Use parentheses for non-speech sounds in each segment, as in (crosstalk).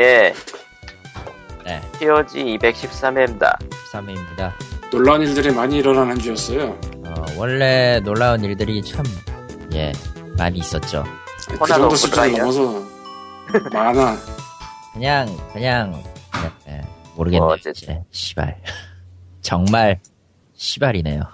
예, 네, POG 213회입니다. 3회입니다. 놀라운 일들이 많이 일어나는 주였어요. 어, 원래 놀라운 일들이 참, 예, 많이 있었죠. 그 정도 오프라인이야? 넘어서 많아. 그냥, 그냥, 그냥, 예. 뭐 어쨌든. 이제. 시발. (laughs) 정말, 시발이네요.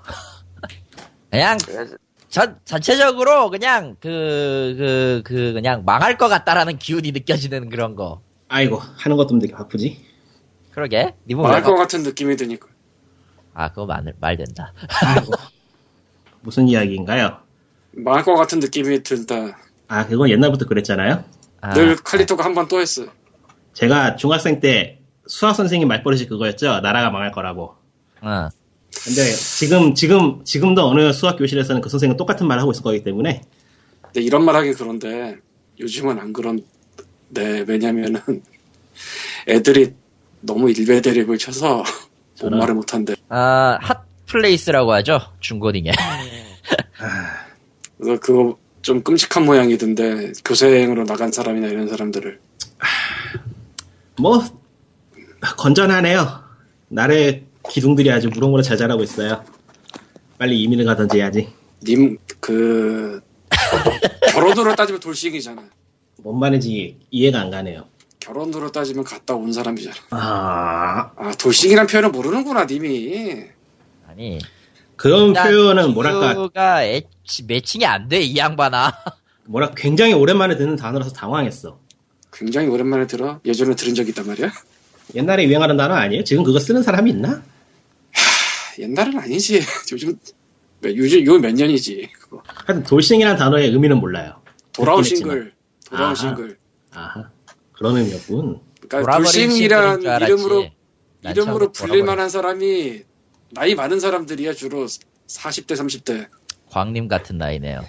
(laughs) 그냥, 그래서 전, 전체적으로 그냥, 그, 그, 그, 그냥 망할 것 같다라는 기운이 느껴지는 그런 거. 아이고 하는 것도 되게 바쁘지. 그러게? 니모 말할 왜, 것 같은 느낌이 드니까. 아, 그거 말, 말 된다. 아이고 (laughs) 무슨 이야기인가요? 말할 것 같은 느낌이 들다. 아 그건 옛날부터 그랬잖아요. 아, 늘 칼리토가 한 번 또 했어. 제가 중학생 때 수학 선생님 말버릇이 그거였죠. 나라가 망할 거라고. 어. 근데 지금 지금 지금도 어느 수학 교실에서는 그 선생은 똑같은 말을 하고 있을 거기 때문에 근데 이런 말 하긴 그런데 요즘은 안 그런 데 왜냐면은 애들이 너무 일베드립을 쳐서 뭔 저는- 말을 못한대. 아, 핫플레이스라고 하죠? 중고딩에. 그래서 그거 좀 끔찍한 모양이던데 교생으로 나간 사람이나 이런 사람들을 뭐 건전하네요. 나의 기둥들이 아주 무럭무럭 잘 자라고 있어요. 빨리 이민을 가든지 해야지. 님 그 (laughs) 결혼으로 따지면 돌싱이잖아. 뭔 말인지 이해가 안 가네요. 결혼으로 따지면 갔다 온 사람이잖아. 아 아 돌싱이란 표현을 모르는구나 님이. 아니. 그런 표현은 뭐랄까 애- 매칭이 안 돼, 이 양반아. (laughs) 뭐라 굉장히 오랜만에 듣는 단어라서 당황했어. 굉장히 오랜만에 들어. 예전에 들은 적 있단 말이야. 옛날에 유행하는 단어 아니에요? 지금 그거 쓰는 사람이 있나? 하, 옛날은 아니지. (laughs) 요즘 요즘 요 몇 년이지. 그거. 하여튼 돌싱이라는 단어의 의미는 몰라요. 듣긴 싱글. 돌아온 아하. 싱글. 아하 그런 의미였군. 그러니까 돌싱이란. 이름으로 난 이름으로 처음에 불릴 돌아버린- 만한 사람이 나이 많은 사람들이야 주로 40대 30대 광님 같은 나이네요.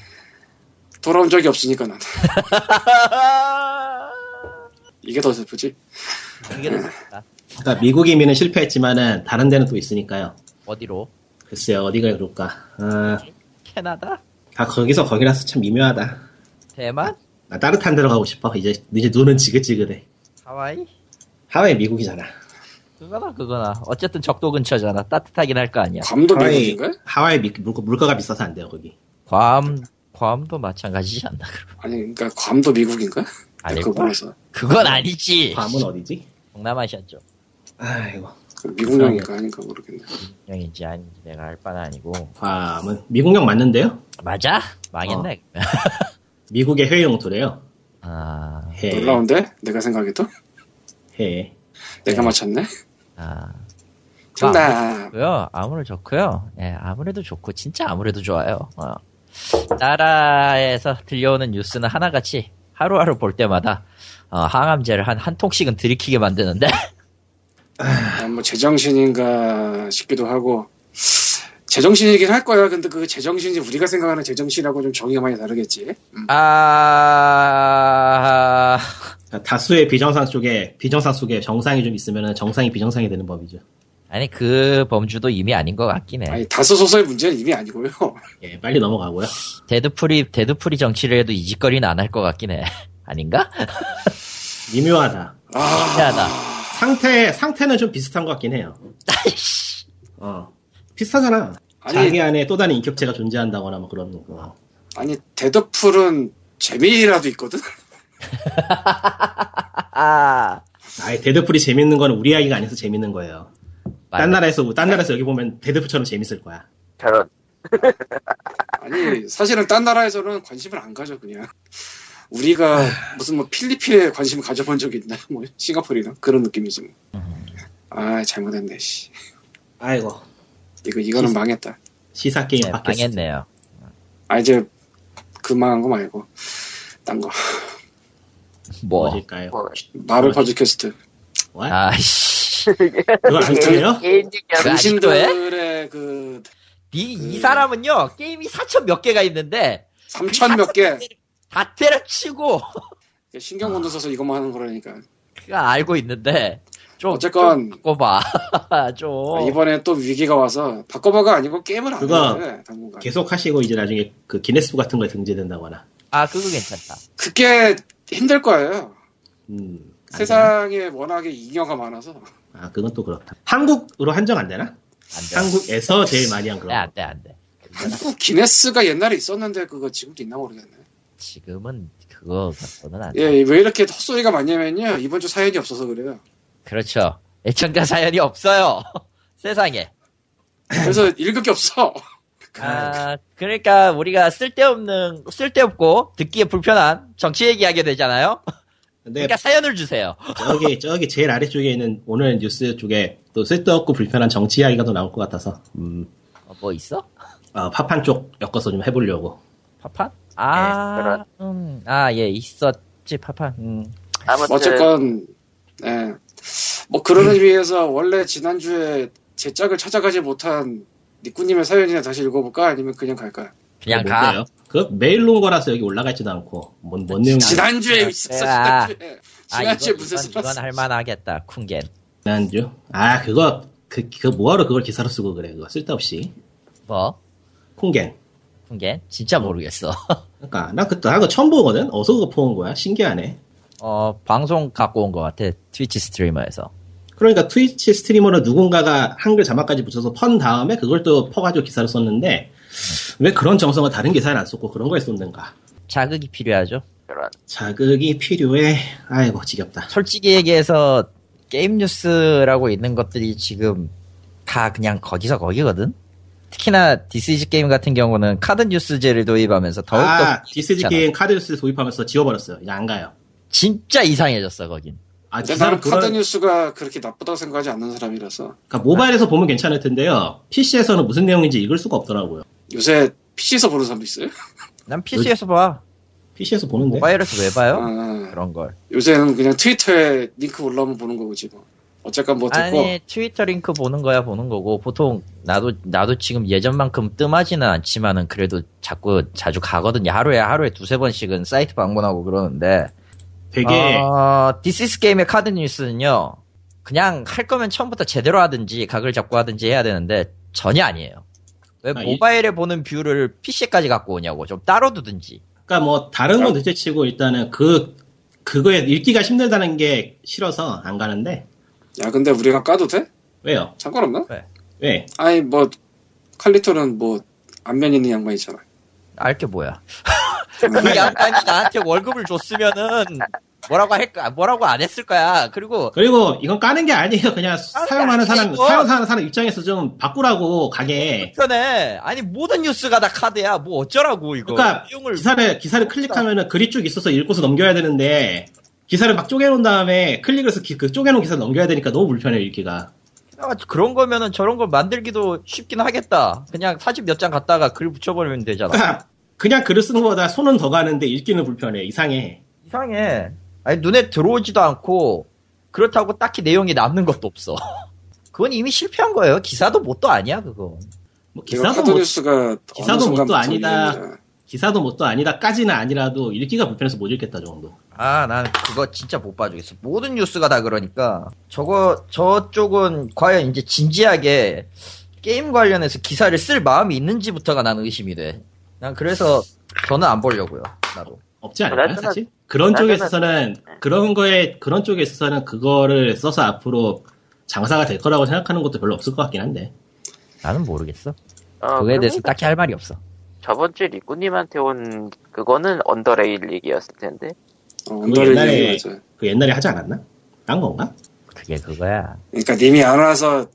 돌아온 적이 없으니까 난 (laughs) 이게 더 슬프지. 이게 됐습니다. 그러니까 미국 이민은 실패했지만은 다른 데는 또 있으니까요. 어디로? 글쎄요 어디가 그럴까? 아, 캐나다? 다 거기서 거기라서 참 미묘하다. 대만? 나 따뜻한 데로 가고 싶어. 이제 이제 눈은 지긋지긋해. 하와이? 하와이 미국이잖아. 그거나 그거나. 어쨌든 적도 근처잖아. 따뜻하긴 할 거 아니야. 괌도 하와이 미국인가? 하와이 미, 물가, 물가가 비싸서 안 돼요 거기. 괌, 괌도 마찬가지지 않나, 그럼. 아니 그러니까 괌도 미국인가? 아닐걸? 그거 보면서 그건 아니지. 괌은 어디지? 동남아시아죠. 아이고 그 미국령인가 아닌가 모르겠네. 영인지 아닌지 내가 알 바는 아니고. 괌은 미국령 맞는데요? 맞아? 망했네. (laughs) 미국의 해외 영토래요. 아, 해. 놀라운데 내가 생각해도 해. 내가 네. 맞췄네. 아. 정답. 좋고요. 아무래도 좋고요. 예, 아무래도 좋고 진짜 아무래도 좋아요. 어. 나라에서 들려오는 뉴스는 하나같이 하루하루 볼 때마다 어, 항암제를 한 한 통씩은 들이키게 만드는데 난뭐 제정신인가 싶기도 하고 제정신이긴 할 거야. 근데 그 제정신이 우리가 생각하는 제정신하고 좀 정의가 많이 다르겠지. 음. 아 다수의 비정상 쪽에 비정상 속에 정상이 좀 있으면 정상이 비정상이 되는 법이죠. 아니 그 범주도 이미 아닌 것 같긴 해. 아니 다수 소서의 문제는 이미 아니고요. (laughs) 예, 빨리 넘어가고요. 데드풀이 데드풀이 정치를 해도 이 짓거리는 안 할 것 같긴 해. (laughs) 아닌가? 미묘하다. 아, 신기하다. 상태 상태는 좀 비슷한 것 같긴 해요. (laughs) 어, 비슷하잖아. 아니- 자기 안에 또 다른 인격체가 존재한다거나 뭐 그런 거. 아니 데드풀은 재미라도 있거든. (laughs) 아 아예 데드풀이 재밌는 거는 우리 이야기가 아니어서 재밌는 거예요. 딴 맞아. 나라에서 딴 나라에서 여기 보면 데드풀처럼 재밌을 거야. 저런 (laughs) 아니 사실은 딴 나라에서는 관심을 안 가져 그냥. 우리가 무슨 뭐 필리핀에 관심 가져본 적 있나? 뭐 싱가포르나 그런 느낌이지. 뭐. 아 잘못했네. 씨. 아이고 이거 이거는 시- 망했다. 시사 게임 네, 팟캐스트. 망했네요. 아 이제 그 망한 거 말고 딴 거. 뭐? 뭐일까요? 뭐 마블 팟캐스트. 와? 아씨. 그걸 안 (laughs) 그 해? 당신들의 그 이, 이 사람은요 게임이 4천 몇 개가 있는데 3천 몇 개. 다 때려치고 신경 못 써서 이것만 하는 거라니까. 그가 알고 있는데 좀 어쨌건- 좀 바꿔봐 (laughs) 좀 아, 이번에 또 위기가 와서 바꿔봐가 아니고 게임을 안 그거 해. 당분간. 계속 하시고 이제 나중에 그 기네스북 같은 거에 등재된다거나. 아 그거 괜찮다 그게 힘들 거예요. 음. 세상에 워낙에 잉여가 많아서 아, 그건 또 그렇다. 한국으로 한정 안 되나? 안 돼. 한국에서 제일 많이 한 네, 그런 안 거. 돼, 안 돼. 한국 기네스가 옛날에 있었는데 그거 지금도 있나 모르겠네. 지금은 그거 갖고는 안 돼. 예, 왜 이렇게 헛소리가 많냐면요. 이번 주 사연이 없어서 그래요. 그렇죠. 애청자 사연이 없어요. (laughs) 세상에. 그래서 읽을 게 없어. 아, 그러니까 우리가 쓸데없는, 쓸데없고 듣기에 불편한 정치 얘기하게 되잖아요. 그러니까 사연을 주세요. 저기 (laughs) 저기 제일 아래쪽에 있는 오늘 뉴스 쪽에 또 쓸데없고 불편한 정치 이야기가 또 나올 것 같아서 음, 어, 뭐 있어? 어, 파판 쪽 엮어서 좀 해보려고. 파판? 아, 그런. 음, 아, 예, 있었지, 파판. 음. 아무튼 어쨌건 예. 뭐 그런 의미에서 원래 지난주에 제 짝을 찾아가지 못한 니꾸님의 사연이나 다시 읽어볼까? 아니면 그냥 갈까요? 그냥 그거 가. 뭔데요? 그 메일로 온 거라서 여기 올라가 있지도 않고 뭔, 뭔 내용인지 지난주에 아, 있었어, 아. 지난주에. 아, 지난주에 이건, 무슨 이건, 이건? 할만하겠다, 쿵겐. 지난주 아 그거 그, 그 뭐하러 그걸 기사로 쓰고 그래 그거 쓸데없이 뭐? 콩겐 쿵겐? 진짜 모르겠어. (laughs) 그러니까 나 그때 나 그거 처음 보거든 어디서 그거 포온 거야 신기하네 어, 방송 갖고 온 것 같아. 트위치 스트리머에서. 그러니까 트위치 스트리머로 누군가가 한글 자막까지 붙여서 펀 다음에 그걸 또 퍼가지고 기사를 썼는데 왜 그런 정성을 다른 기사에 안 썼고 그런 거에 썼는가 자극이 필요하죠. 그런 자극이 필요해 아이고 지겹다 솔직히 얘기해서 게임 뉴스라고 있는 것들이 지금 다 그냥 거기서 거기거든? 특히나 디스이즈 게임 같은 경우는 카드 뉴스제를 도입하면서 더욱더 아 디스이즈 좋잖아. 게임 카드 뉴스 도입하면서 지워버렸어요 이제 안 가요 진짜 이상해졌어 거긴. 아 근데 나는 카드 보는 뉴스가 그렇게 나쁘다고 생각하지 않는 사람이라서 그러니까 모바일에서 보면 괜찮을 텐데요 PC에서는 무슨 내용인지 읽을 수가 없더라고요 요새 PC에서 보는 사람도 있어요? (laughs) 난 PC에서 봐. PC에서 보는데 모바일에서 왜 봐요? 아, 그런 걸. 요새는 그냥 트위터에 링크 올라오면 보는 거지 뭐. 어쨌건 뭐 듣고 아니 트위터 링크 보는 거야 보는 거고 보통 나도 나도 지금 예전만큼 뜸하지는 않지만은 그래도 자꾸 자주 가거든요 하루에 하루에 두세 번씩은 사이트 방문하고 그러는데 되게 어, 디스이즈 게임의 카드 뉴스는요 그냥 할 거면 처음부터 제대로 하든지 각을 잡고 하든지 해야 되는데 전혀 아니에요 왜 아, 이- 모바일에 보는 뷰를 PC까지 갖고 오냐고 좀 따로 두든지 그러니까 뭐 다른 건 둘째치고 일단은 그 그거에 읽기가 힘들다는 게 싫어서 안 가는데 야 근데 우리가 까도 돼? 왜요? 상관없나? 왜? 아니 뭐 칼리토는 뭐 안면 있는 양반이잖아. 알게 뭐야 그 양반이 나한테 월급을 줬으면은 뭐라고 할까 뭐라고 안 했을 거야 그리고 그리고 이건 까는 게 아니에요. 그냥 사용하는 사람. 사용하는 사람 입장에서 좀 바꾸라고 가게. 편해. 아니 모든 뉴스가 다 카드야. 뭐 어쩌라고 이거. 그러니까 내용을 기사를 기사를 클릭하면은 글이 쭉 있어서 읽고서 넘겨야 되는데 기사를 막 쪼개놓은 다음에 클릭을 해서 기- 그 쪼개놓은 기사 넘겨야 되니까 너무 불편해요 읽기가. 아, 그런 거면은 저런 걸 만들기도 쉽긴 하겠다. 그냥 사진 몇 장 갖다가 글 붙여버리면 되잖아. 그러니까 그냥 글을 쓰는 것보다 손은 더 가는데 읽기는 불편해. 이상해. 이상해. 아니 눈에 들어오지도 않고 그렇다고 딱히 내용이 남는 것도 없어. (laughs) 그건 이미 실패한 거예요. 기사도 뭣도 아니야 그거. 뭐 기사도 뭐 뉴스가 기사도 뭣도 아니다. 기사도 뭣도 아니다까지는 아니라도 읽기가 불편해서 못 읽겠다 정도. 아, 난 그거 진짜 못 봐주겠어. 모든 뉴스가 다 그러니까. 저거, 저쪽은 과연 이제 진지하게 게임 관련해서 기사를 쓸 마음이 있는지부터가 난 의심이 돼. 난 그래서 저는 안 보려고요. 나도. 없지 않을까요, 그나저나- 사실? 그런 쪽에 그나저나- 있어서는, 그런 거에, 그런 쪽에 있어서는 그거를 써서 앞으로 장사가 될 거라고 생각하는 것도 별로 없을 것 같긴 한데. 나는 모르겠어. 어, 그거에 대해서 딱히 할 말이 없어. 저번 주 리꾸님한테 온 그거는 언더레일 얘기였을 텐데 어, 그거 언더레일 옛날에. 그 옛날에 하지 않았나? 딴 건가? 그게 그거야. 그러니까 님이 안 와서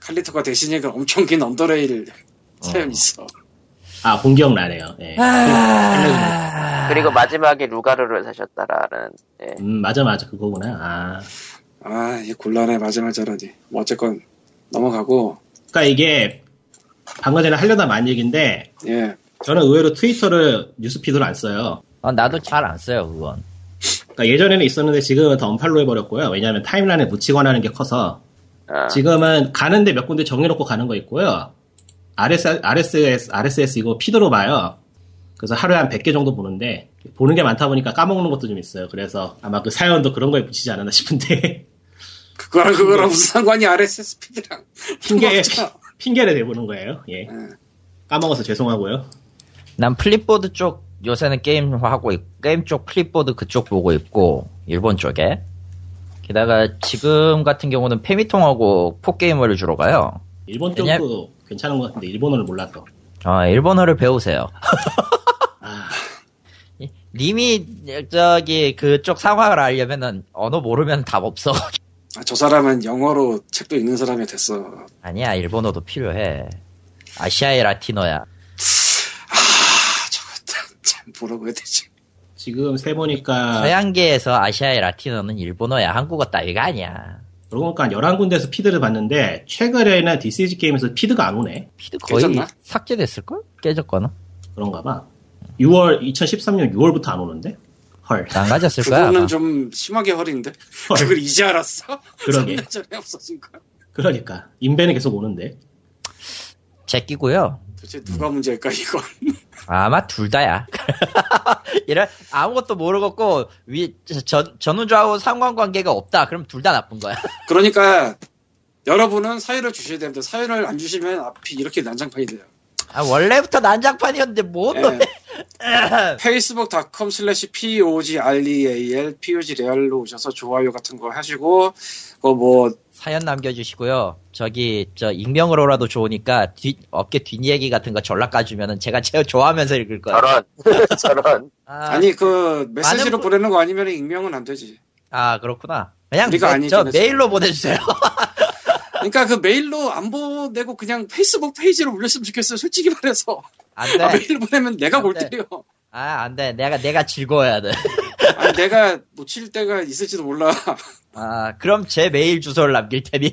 칼리토가 대신 읽은 엄청 긴 언더레일 (laughs) 사연 있어. 아, 본기억 나네요. 예. 아... 그리고 마지막에 루가르를 사셨다라는 예. 음, 맞아, 맞아. 그거구나. 아. 아, 이게 곤란해 마지막 자라니. 뭐 어쨌건 넘어가고 그니까 이게, 방금 전에 하려다 만 얘기인데, 예. 저는 의외로 트위터를 뉴스피드로 안 써요. 어, 나도 잘 안 써요, 그건. 그러니까 예전에는 있었는데 지금은 더 언팔로 해버렸고요. 왜냐하면 타임라인에 묻히거나 하는 게 커서 어, 지금은 가는데 몇 군데 정해놓고 가는 거 있고요. RS, RSS, RSS 이거 피드로 봐요. 그래서 하루에 한 100개 정도 보는데 보는 게 많다 보니까 까먹는 것도 좀 있어요. 그래서 아마 그 사연도 그런 거에 붙이지 않았나 싶은데 (laughs) 그거랑 그거랑 무슨 상관이 RSS 피드랑 핑계. 핑계를 대보는 거예요. 예. 예. 까먹어서 죄송하고요. 난 플립보드 쪽 요새는 게임 하고 있, 게임 쪽 플립보드 그쪽 보고 있고 일본 쪽에 게다가 지금 같은 경우는 패미통하고 4Gamer를 주로 가요. 일본 왜냐- 쪽도 괜찮은 것 같은데 일본어를 몰라서. 아, 일본어를 배우세요. (laughs) 아, 님이 저기 그쪽 상황을 알려면은 언어 모르면 답 없어. 아, 저 사람은 영어로 책도 읽는 사람이 됐어. 아니야, 일본어도 필요해. 아시아의 라틴어야. 아, 저거 참, 참 뭐라고 해야 되지? 지금 세 보니까 서양계에서 아시아의 라틴어는 일본어야. 한국어 따위가 아니야. 그러고 보니까 11군데에서 피드를 봤는데 최근에는 디스이즈 게임에서 피드가 안 오네. 피드 거의 깨졌나? 삭제됐을걸? 깨졌거나? 그런가 봐. 6월 2013년 6월부터 안 오는데? 헐. 망가졌을 거야. 그거는 아마. 좀 심하게 허리인데? (laughs) 헐. 그걸 이제 알았어? 그러게. (laughs) 3년 전에 없어진 거야? 그러니까 인벤은 계속 오는데. 제끼고요. 도대체 누가 문제일까, 이건? 아마 둘 다야. (laughs) 이런 아무것도 모르겠고 위 전, 전우좌우 상관관계가 없다. 그럼 둘 다 나쁜 거야. (laughs) 그러니까, 여러분은 사연을 주셔야 되는데, 사연을 안 주시면 앞이 이렇게 난장판이 돼요. 아, 원래부터 난장판이었는데 뭔 놈의 (laughs) 예. facebook.com slash pogreal, pogreal로 오셔서 좋아요 같은 거 하시고, 그거 뭐, 사연 남겨주시고요. 저기 저 익명으로라도 좋으니까 뒤 업계 뒷얘기 같은 거 전락 까주면은 제가 제일 좋아하면서 읽을 거야. 저런, (laughs) 저런. 아, 아니, 그, 메시지로 분- 보내는 거 아니면 익명은 안 되지. 아 그렇구나. 그냥 우리가 매- 아니긴 저. 메일로 보내주세요. (laughs) 그러니까 그 메일로 안 보내고 그냥 페이스북 페이지로 올렸으면 좋겠어요. 솔직히 말해서. 안 돼. 아, 메일 보내면 내가 돼. 때려. 아, 안 돼. 내가, 내가 즐거워야 돼. 아니, 내가 놓칠 때가 있을지도 몰라. 아, 그럼 제 메일 주소를 남길 테니.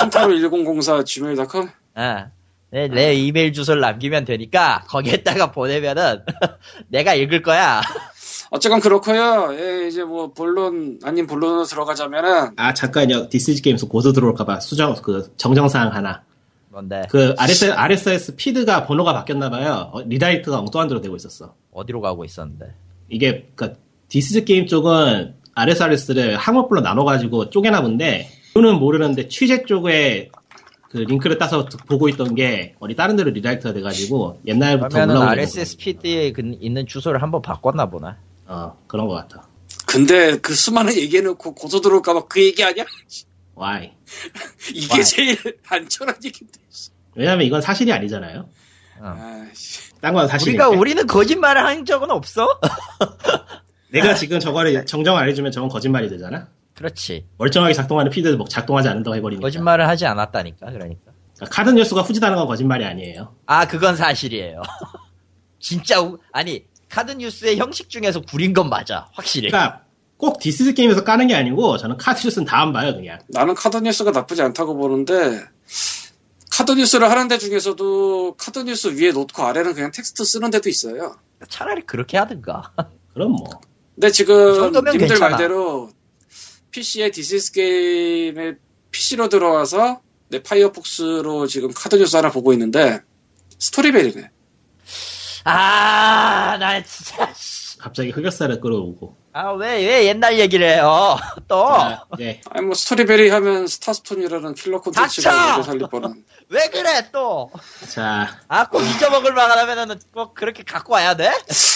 신타로 1004 gmail.com. 아, 내, 내 이메일 주소를 남기면 되니까, 거기에다가 보내면은, (laughs) 내가 읽을 거야. 어쨌건 그렇고요. 예, 이제 뭐 본론 아닌 본론으로 들어가자면은 아 잠깐요. 디스이즈 게임에서 고소 들어올까봐 수정 그 정정사항 하나. 뭔데? 그 RSS, RSS feed가 번호가 바뀌었나봐요. 어, 리다이트가 엉뚱한 대로 되고 있었어. 어디로 가고 있었는데? 이게 그 디스이즈 게임 쪽은 RSS를 항목별로 나눠가지고 쪼개나 본데 저는 모르는데 취재 쪽에 그 링크를 따서 보고 있던 게 어디 다른 데로 리다이트가 돼가지고 옛날부터 올라오는 RSS feed에 그- 있는 주소를 한번 바꿨나 보나? 어 그런 것 같아. 근데 그 수많은 얘기해놓고 고소 들어올까봐 그 얘기 아니야? Why? (laughs) 이게 why. 제일 안전한 얘기인데. 왜냐면 이건 사실이 아니잖아요. 아이씨. 딴건 사실인데. 우리가, 우리는 거짓말을 한 적은 없어? (laughs) 내가 지금 저거를 정정 안 해주면 저건 거짓말이 되잖아. 그렇지. 멀쩡하게 작동하는 feed를 뭐 작동하지 않는다고 해버리니까. 거짓말을 하지 않았다니까, 그러니까. 그러니까 카드 뉴스가 후지다는 건 거짓말이 아니에요. 아, 그건 사실이에요. (laughs) 진짜, 우- 아니, 카드 뉴스의 형식 중에서 구린 건 맞아. 확실히. 그러니까 꼭 디스이즈 게임에서 까는 게 아니고 저는 카드 뉴스는 다 안 봐요 그냥. 나는 카드 뉴스가 나쁘지 않다고 보는데 카드 뉴스를 하는 데 중에서도 카드 뉴스 위에 놓고 아래는 그냥 텍스트 쓰는 데도 있어요. 차라리 그렇게 하든가. (laughs) 그럼 뭐. 근데 그 지금 정도면 님들 괜찮아. 말대로 PC에 디스이즈 게임에 PC로 들어와서 내 파이어폭스로 지금 카드 뉴스 하나 보고 있는데 스토리벨이네. 아, 나 진짜. 씨. 갑자기 흑역사를 끌어오고. 아, 왜, 왜 옛날 얘기를 해요? (laughs) 또. 자, 네. 아니 뭐 스토리벨이 하면 스타스톤이라는 킬러 콘텐츠가 살릴 뻔한. (laughs) 왜 그래, 또? 자, 아, 꼭 잊어먹을 만하면은 꼭 그렇게 갖고 와야 돼?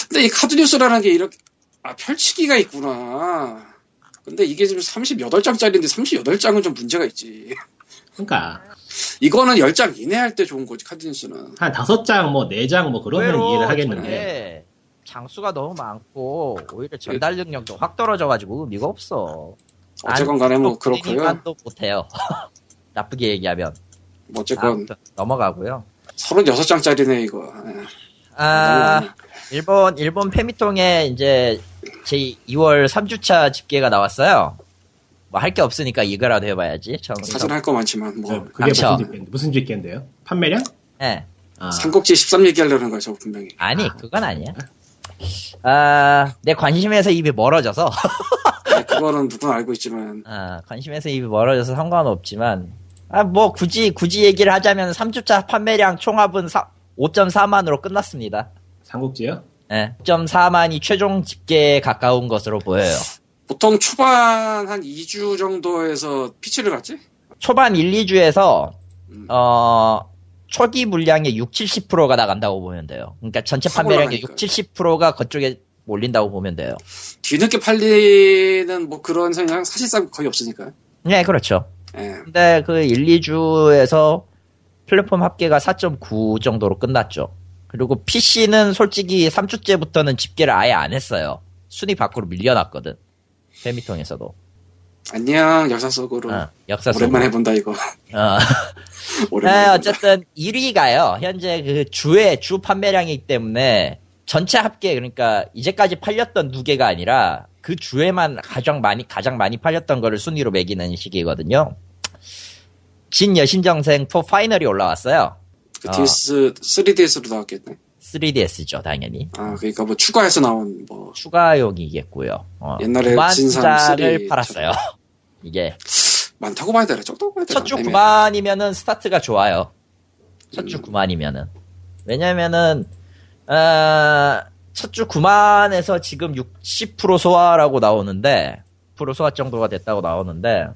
근데 이 카드뉴스라는 게 이렇게 아 펼치기가 있구나. 근데 이게 지금 38장짜리인데 38장은 좀 문제가 있지. 그러니까 이거는 10장 이내 할 때 좋은 거지 카드뉴스는. 한 다섯 장, 뭐네 장, 뭐 그러면 의외로 이해를 하겠는데. 장수가 너무 많고, 오히려 전달 능력도 확 떨어져 가지고 의미가 없어. 어쨌건 간에 뭐 그렇고요. 도 못 해요. (laughs) 나쁘게 얘기하면. 뭐 어쨌건 넘어가고요. 36장짜리네 이거. 예. 아, 일본, 일본 페미통에 이제 제 2월 3주차 집계가 나왔어요. 뭐 할 게 없으니까 이거라도 해봐야지. 처음 사실 할 거 많지만 저, 뭐 그게 닥쳐. 무슨 집계인데? 무슨 집계인데요? 판매량? 예. 아, 삼국지 13 얘기하려는 저 분명히. 아니, 그건 아니야. 아, 내 관심에서 입이 멀어져서, 아니, 그거는 누구나 알고 있지만 아, 관심에서 입이 멀어져서 상관은 없지만, 아, 뭐, 굳이, 굳이 얘기를 하자면 3주차 판매량 총합은 5.4만으로 끝났습니다. 삼국지요? 예, 5.4만이 최종 집계에 가까운 것으로 보여요. 보통 초반 한 2주 정도에서 피치를 갔지? 초반 1, 2주에서, 음. 어, 초기 물량의 6, 70%가 나간다고 보면 돼요. 그러니까 전체 확 판매량의 올라가니까. 6, 70%가 그쪽에 올린다고 보면 돼요. 뒤늦게 팔리는 뭐 그런 성향 사실상 거의 없으니까. 네, 그렇죠. 예. 근데 그 1, 2주에서 플랫폼 합계가 4.9 정도로 끝났죠. 그리고 PC는 솔직히 3주째부터는 집계를 아예 안 했어요. 순위 밖으로 밀려났거든. 페미통에서도. 안녕 역사 속으로 어, 역사 속으로. 오랜만에 해본다 이거. 어. (laughs) 오랜만에 네. 어쨌든 1위가요. 현재 그 주의 주 판매량이기 때문에 전체 합계 그러니까 이제까지 팔렸던 두 개가 아니라 그 주에만 가장 많이 가장 많이 팔렸던 거를 순위로 매기는 시기거든요. 진 여신전생 4 파이널이 올라왔어요. 그 어. DS 3DS로 나왔겠네. 3DS죠, 당연히. 아 그러니까 뭐 추가해서 나온 뭐 추가용이겠고요. 어, 옛날에 9만 진삼 장을 쓰리 팔았어요. (laughs) 이게 많다고 봐야 되나 적다고 봐야 되나. 첫주 애매해. 9만이면은 스타트가 좋아요. 첫 음. 주 9만이면은. 왜냐면은, 어, 첫주 9만에서 지금 60% 소화라고 나오는데, 프로 소화 정도가 됐다고 나오는데,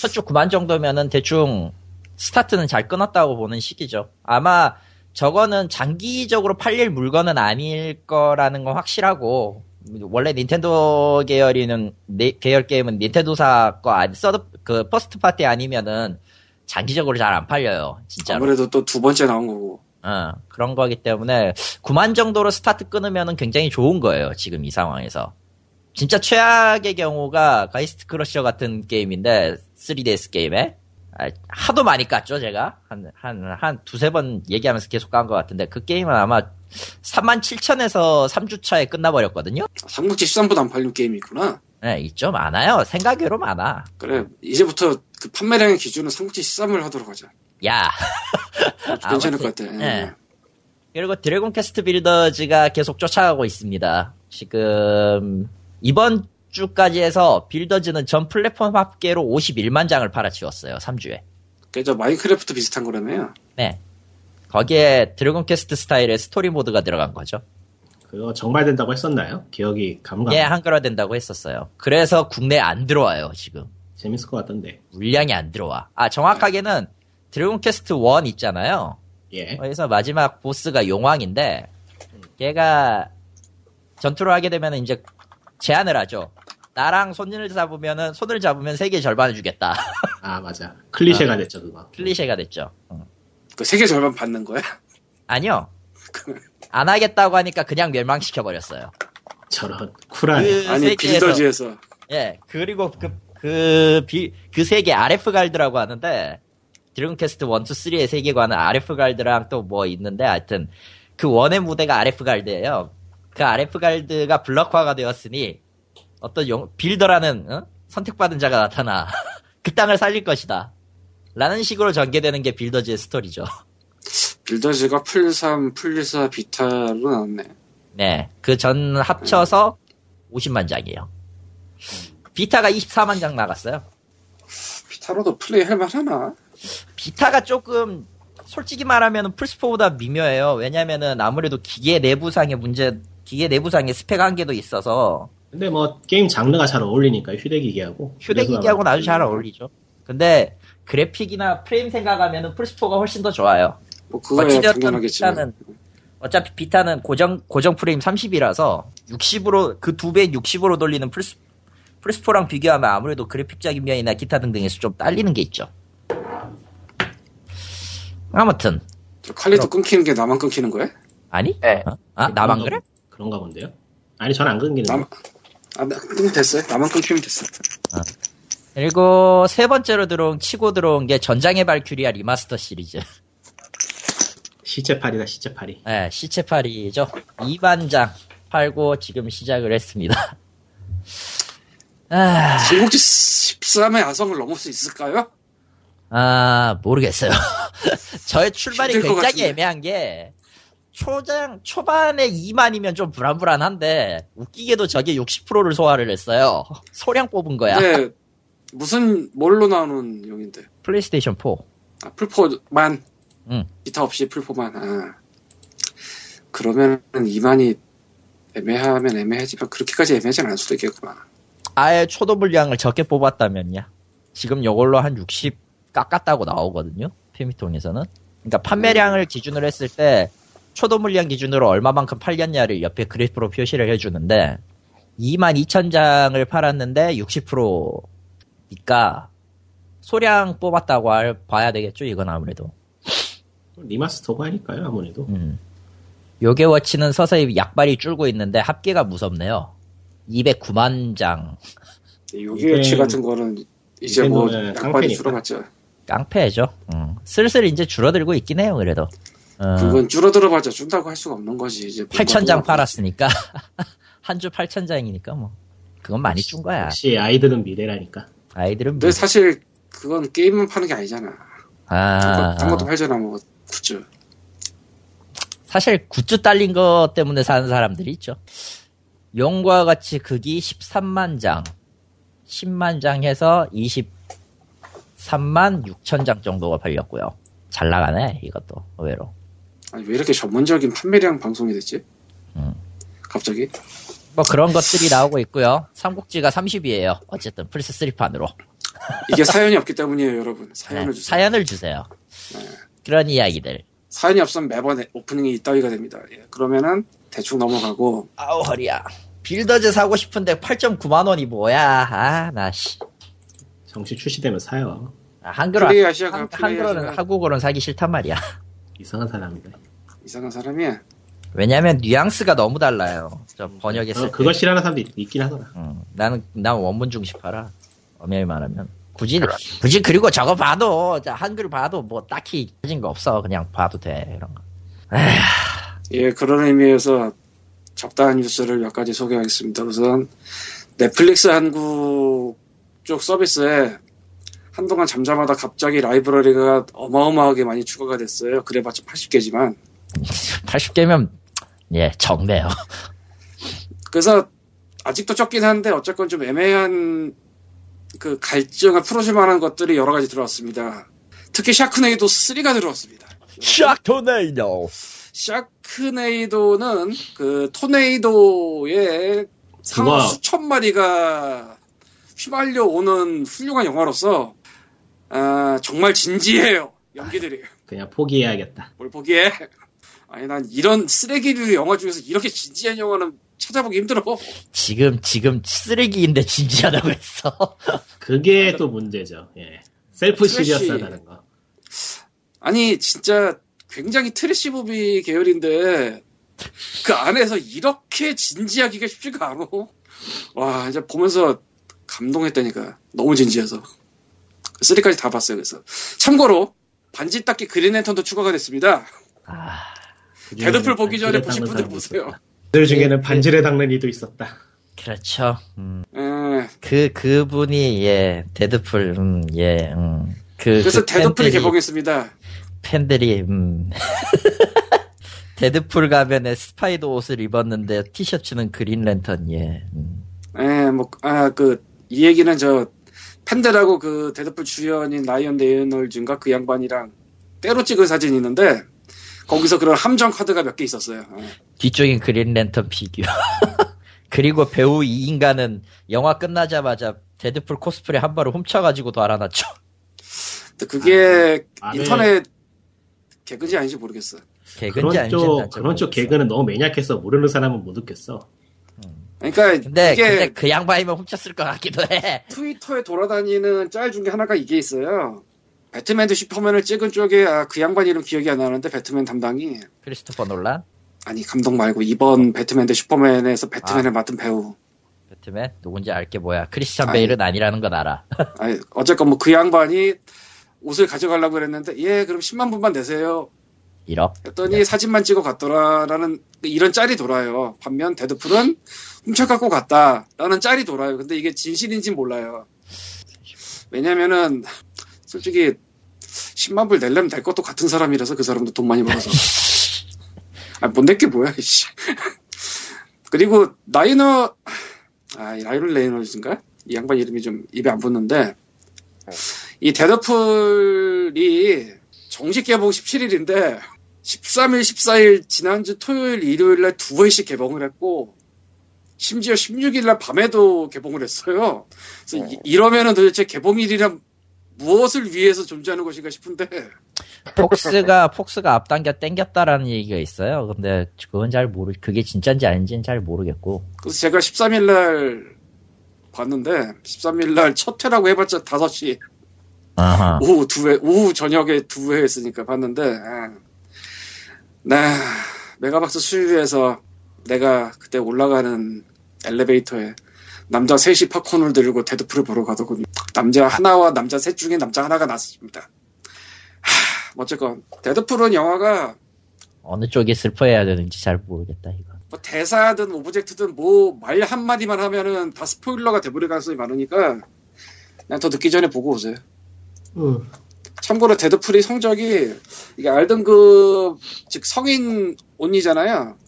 첫주 9만 정도면은 대충 스타트는 잘 끊었다고 보는 시기죠. 아마 저거는 장기적으로 팔릴 물건은 아닐 거라는 건 확실하고, 원래 닌텐도 계열이는, 네- 계열 게임은 닌텐도사 거 아니, third, 그, first party 아니면은 장기적으로 잘 안 팔려요. 진짜로. 아무래도 또 두 번째 나온 거고. 어, 그런 거기 때문에 9만 정도로 스타트 끊으면은 굉장히 좋은 거예요. 지금 이 상황에서. 진짜 최악의 경우가 가이스트 크러셔 같은 게임인데 3DS 게임에 아, 하도 많이 깠죠, 제가. 한, 한, 한 두세 번 얘기하면서 계속 깐 것 같은데, 그 게임은 아마 3만 7천에서 3주차에 끝나버렸거든요? 삼국지 13보다 안 팔린 게임이 있구나. 네, 있죠, 많아요. 생각외로 많아. 그래 이제부터 그 판매량의 기준은 삼국지 13을 하도록 하자. 야. 괜찮을 것 같아. 예. 그리고 드래곤 퀘스트 빌더즈가 계속 쫓아가고 있습니다. 지금 이번 주까지 해서 빌더즈는 전 플랫폼 합계로 51만 장을 팔아치웠어요. 3주에. 그저 마인크래프트 비슷한 거라네요. 네. 거기에 드래곤 퀘스트 스타일의 스토리 모드가 들어간 거죠. 그거 정발된다고 했었나요? 기억이 가물가 예, 한글화 된다고 했었어요. 그래서 국내에 안 들어와요, 지금. 재밌을 것 같던데. 물량이 안 들어와. 아, 정확하게는 드래곤 퀘스트 1 있잖아요. 예. 거기서 마지막 보스가 용왕인데 걔가 전투를 하게 되면 이제 제안을 하죠. 나랑 손을 잡으면은 손을 잡으면 세계의 절반을 주겠다. 아 맞아. 클리셰가 됐죠 그거. 클리셰가 됐죠. 응. 그 세계 절반 받는 거야? 아니요. (laughs) 안 하겠다고 하니까 그냥 멸망시켜 버렸어요. 저런 쿨하네. 그 아니 빌더즈에서 예 그리고 그그그 세계 아레프갈드라고 하는데 드래곤 퀘스트 1, 2, 3의 세계관은 아레프갈드랑 또 뭐 있는데 하여튼 그 one의 무대가 아레프갈드예요. 그 아레프갈드가 블럭화가 되었으니 어떤 용, builder라는 어? 선택받은 자가 나타나 (laughs) 그 땅을 살릴 것이다. 라는 식으로 전개되는 게 빌더즈의 스토리죠. 빌더즈가 플3, 플4, 비타로 나왔네. 네. 그 전 합쳐서 50만 장이에요. 비타가 24만 장 나갔어요. 비타로도 플레이 할 만하나? 비타가 조금 솔직히 말하면 플스4보다 미묘해요. 왜냐면은 아무래도 기계 내부상의 문제, 기계 내부상의 스펙 한계도 있어서 근데 뭐 게임 장르가 잘 어울리니까 휴대기기하고. 휴대기기하고는 아주 잘 어울리죠. 근데 그래픽이나 프레임 생각하면은 플스4가 훨씬 더 좋아요. 뭐 그거야 어찌되었든 당연하겠지만. 비타는 어차피 비타는 고정 고정 프레임 30이라서 60으로 그 두 배 60으로 돌리는 플스 플스4랑 비교하면 아무래도 그래픽적인 면이나 기타 등등에서 좀 딸리는 게 있죠. 아무튼 저 칼리도 끊기는 게 나만 끊기는 거야? 아니? 네. 어? 아 나만 그래? 그런가 본데요. 아니 전 안 끊기는 나만 아, 나, 끊 됐어요. 나만 끊기면 됐어. 그리고 세 번째로 들어온 치고 들어온 게 전장의 발큐리아 remaster 시리즈. 시체팔이다 시체팔이. 네, 시체팔이죠. 2만 장 팔고 지금 시작을 했습니다. 아, 삼국지 13의 야성을 넘을 수 있을까요? 아, 모르겠어요. (laughs) 저의 출발이 굉장히. 애매한 게, 초장, 초반에 2만이면 좀 불안불안한데, 웃기게도 저게 60%를 소화를 했어요. 소량 뽑은 거야. 네. 무슨 뭘로 나오는 용인데? 플레이스테이션 4. 아, 풀포만 응. 기타 없이 풀포만. 아. 그러면 이만이 애매하면 애매하지만 그렇게까지 애매하진 않을 수도 있겠구나. 아예 초도 분량을 적게 뽑았다면요. 지금 요걸로 한 60 깎았다고 나오거든요. 페미통에서는. 그러니까 판매량을 기준으로 했을 때 초도 물량 기준으로 얼마만큼 팔렸냐를 옆에 그래프로 표시를 해주는데 22,000장을 팔았는데 60%니까 소량 뽑았다고 할- 봐야 되겠죠 이건 아무래도 remaster가 아닐까요, 아무래도. 음. 요괴 워치는 서서히 약발이 줄고 있는데 합계가 무섭네요 209만 장 요괴워치 이게- 같은 거는 이제 뭐 닌텐도는 약발이 깡패니까. 줄어봤죠. 깡패죠 음. 슬슬 이제 줄어들고 있긴 해요 그래도 어, 그건 줄어들어봤자 준다고 할 수가 없는 거지. 이제 8,000장 팔았으니까 (laughs) 한 주 8,000장이니까 뭐 그건 많이 준 거야 역시 아이들은 미래라니까. 아이들은 근데 사실 그건 게임만 파는 게 아니잖아. 아, 딴 것도 팔잖아 뭐 굿즈. 사실 굿즈 딸린 것 때문에 사는 사람들이 있죠. 용과 같이 극이 13만 장, 10만 장 해서 23만 6천 장 정도가 팔렸고요. 잘 나가네, 이것도, 의외로. 아니 왜 이렇게 전문적인 판매량 방송이 됐지? 음. 갑자기? 뭐 그런 것들이 나오고 있고요. 삼국지가 30이에요. 어쨌든 플스 3판으로. 이게 (laughs) 사연이 없기 때문이에요, 여러분. 사연을 주세요. 사연을 주세요. 그런 이야기들. 사연이 없으면 매번 오프닝이 이따위가 됩니다. 예, 그러면은 대충 넘어가고 아우, 허리야. 빌더즈 사고 싶은데 8.9만 원이 뭐야. 아, 나, 씨. 정식 출시되면 사요. 아, 한글로, 플레이 아시아가 한, 플레이 한글로는, 아시아가 한국어로는 사기 싫단 말이야. 이상한 사람이다. 이상한 사람이야. 왜냐면 뉘앙스가 너무 달라요. 저 번역했을 어, 때. 그걸 싫어하는 사람도 있, 있긴 하더라. 음, 나는 난 원문 중시 팔아. 엄연히 말하면 굳이 굳이 그리고 저거 봐도 자, 한글 봐도 뭐 딱히 해진 거 없어. 그냥 봐도 돼 이런 거. 예, 그런 의미에서 적당한 뉴스를 몇 가지 소개하겠습니다. 우선 넷플릭스 한국 쪽 서비스에 한동안 잠잠하다 갑자기 라이브러리가 어마어마하게 많이 추가가 됐어요. 그래봤자 80개지만. 80개면 예 적네요. 그래서 아직도 적긴 한데 어쨌건 좀 애매한 그 갈증을 풀어줄 만한 것들이 여러 가지 들어왔습니다. 특히 샤크네이도 3가 들어왔습니다. 샤토네이도. 샤크네이도는 그 토네이도의 상어 수천 마리가 휘말려 오는 훌륭한 영화로서 아, 정말 진지해요 연기들이 그냥 포기해야겠다. 뭘 보기에 아니 난 이런 쓰레기류 영화 중에서 이렇게 진지한 영화는 찾아보기 힘들어 지금 지금 쓰레기인데 진지하다고 했어. (laughs) 그게 또 문제죠. 예. 셀프. serious하다는 거. 아니 진짜 굉장히 trash movie 계열인데 그 안에서 이렇게 진지하기가 쉽지가 않아 와 이제 보면서 감동했다니까 너무 진지해서 3까지 다 봤어요 그래서 참고로 반지 닦기 그린 랜턴도 추가가 됐습니다 아, 데드풀 보기 전에 보신 분들 보세요. 그들 중에는 반지를 닦는 이도 있었다. 그렇죠. 음, 에, 그 그분이 예 데드풀 음, 예 음. 그, 그래서 그 데드풀이 개봉했습니다 팬들이 음. (laughs) 데드풀 가면에 스파이더 옷을 입었는데 티셔츠는 그린 랜턴 예. 음. 에, 뭐, 아, 그, 이 얘기는 저, 팬들하고 그 데드풀 주연인 라이언 레이놀즈인가 그 양반이랑 떼로 찍은 사진이 있는데, 거기서 그런 함정 카드가 몇 개 있었어요. 어. 뒤쪽엔 그린 랜턴 피규어. (laughs) 그리고 배우 이 인간은 영화 끝나자마자 데드풀 코스프레 한 벌을 훔쳐가지고 달아놨죠. 근데 그게 아, 네. 인터넷 개그지 아닌지 모르겠어. 개근지 그런 아닌지 쪽, 그런 쪽 모르겠어. 개그는 너무 매니악해서 모르는 사람은 못 듣겠어. 그러니까 근데 이게 근데 그 양반이면 훔쳤을 것 같기도 해. (laughs) 트위터에 돌아다니는 짤 중에 하나가 이게 있어요. 배트맨 대 슈퍼맨을 찍은 쪽에 아, 그 양반 이름 기억이 안 나는데 배트맨 담당이 크리스토퍼 놀란 아니 감독 말고 이번 배트맨 대 슈퍼맨에서 배트맨을 맡은 배우 배트맨 누군지 알게 뭐야. 크리스찬 아니. 베일은 아니라는 건 알아. (laughs) 아니, 어쨌건 뭐 그 양반이 옷을 가져가려고 그랬는데 예 그럼 10만 분만 내세요 1억. 했더니 사진만 찍어 갔더라라는 이런 짤이 돌아요 반면 데드풀은 훔쳐갖고 갔다라는 짤이 돌아요. 근데 이게 진실인지 몰라요. 왜냐면은 솔직히 10만 불 내려면 될 것도 같은 사람이라서 그 사람도 돈 많이 벌어서. 아 못 낼게 뭐야 이씨. 그리고 라이너 아 라이너 레이너즈인가? 이 양반 이름이 좀 입에 안 붙는데 이 데드풀이 정식 개봉 17일인데 13일, 14일 지난주 토요일, 일요일날 두 번씩 개봉을 했고 심지어 16일 날 밤에도 개봉을 했어요. 그래서 이, 러면은 도대체 개봉일이란 무엇을 위해서 존재하는 것인가 싶은데 폭스가 폭스가 앞당겨 땡겼다라는 얘기가 있어요. 근데 그건 잘 모르. 그게 진짜인지 아닌지는 잘 모르겠고. 그래서 제가 13일 날 봤는데 13일 날 첫 회라고 해봤자 5시 아하. 오후 두 회, 오후 저녁에 두 회 했으니까 봤는데, 예. 네, 메가박스 수유에서 내가 그때 올라가는 엘리베이터에 남자 셋이 팝콘을 들고 데드풀을 보러 가더군요. 남자 하나와 남자 셋 중에 남자 하나가 났습니다. 하, 어쨌건, 데드풀은 영화가 어느 쪽이 슬퍼해야 되는지 잘 모르겠다 이거. 뭐 대사든 object든 뭐 말 한마디만 하면은 다 스포일러가 돼버릴 가능성이 많으니까 그냥 더 늦기 전에 보고 오세요. 음. 참고로 데드풀이 성적이 이게 R등급 즉 성인 only잖아요.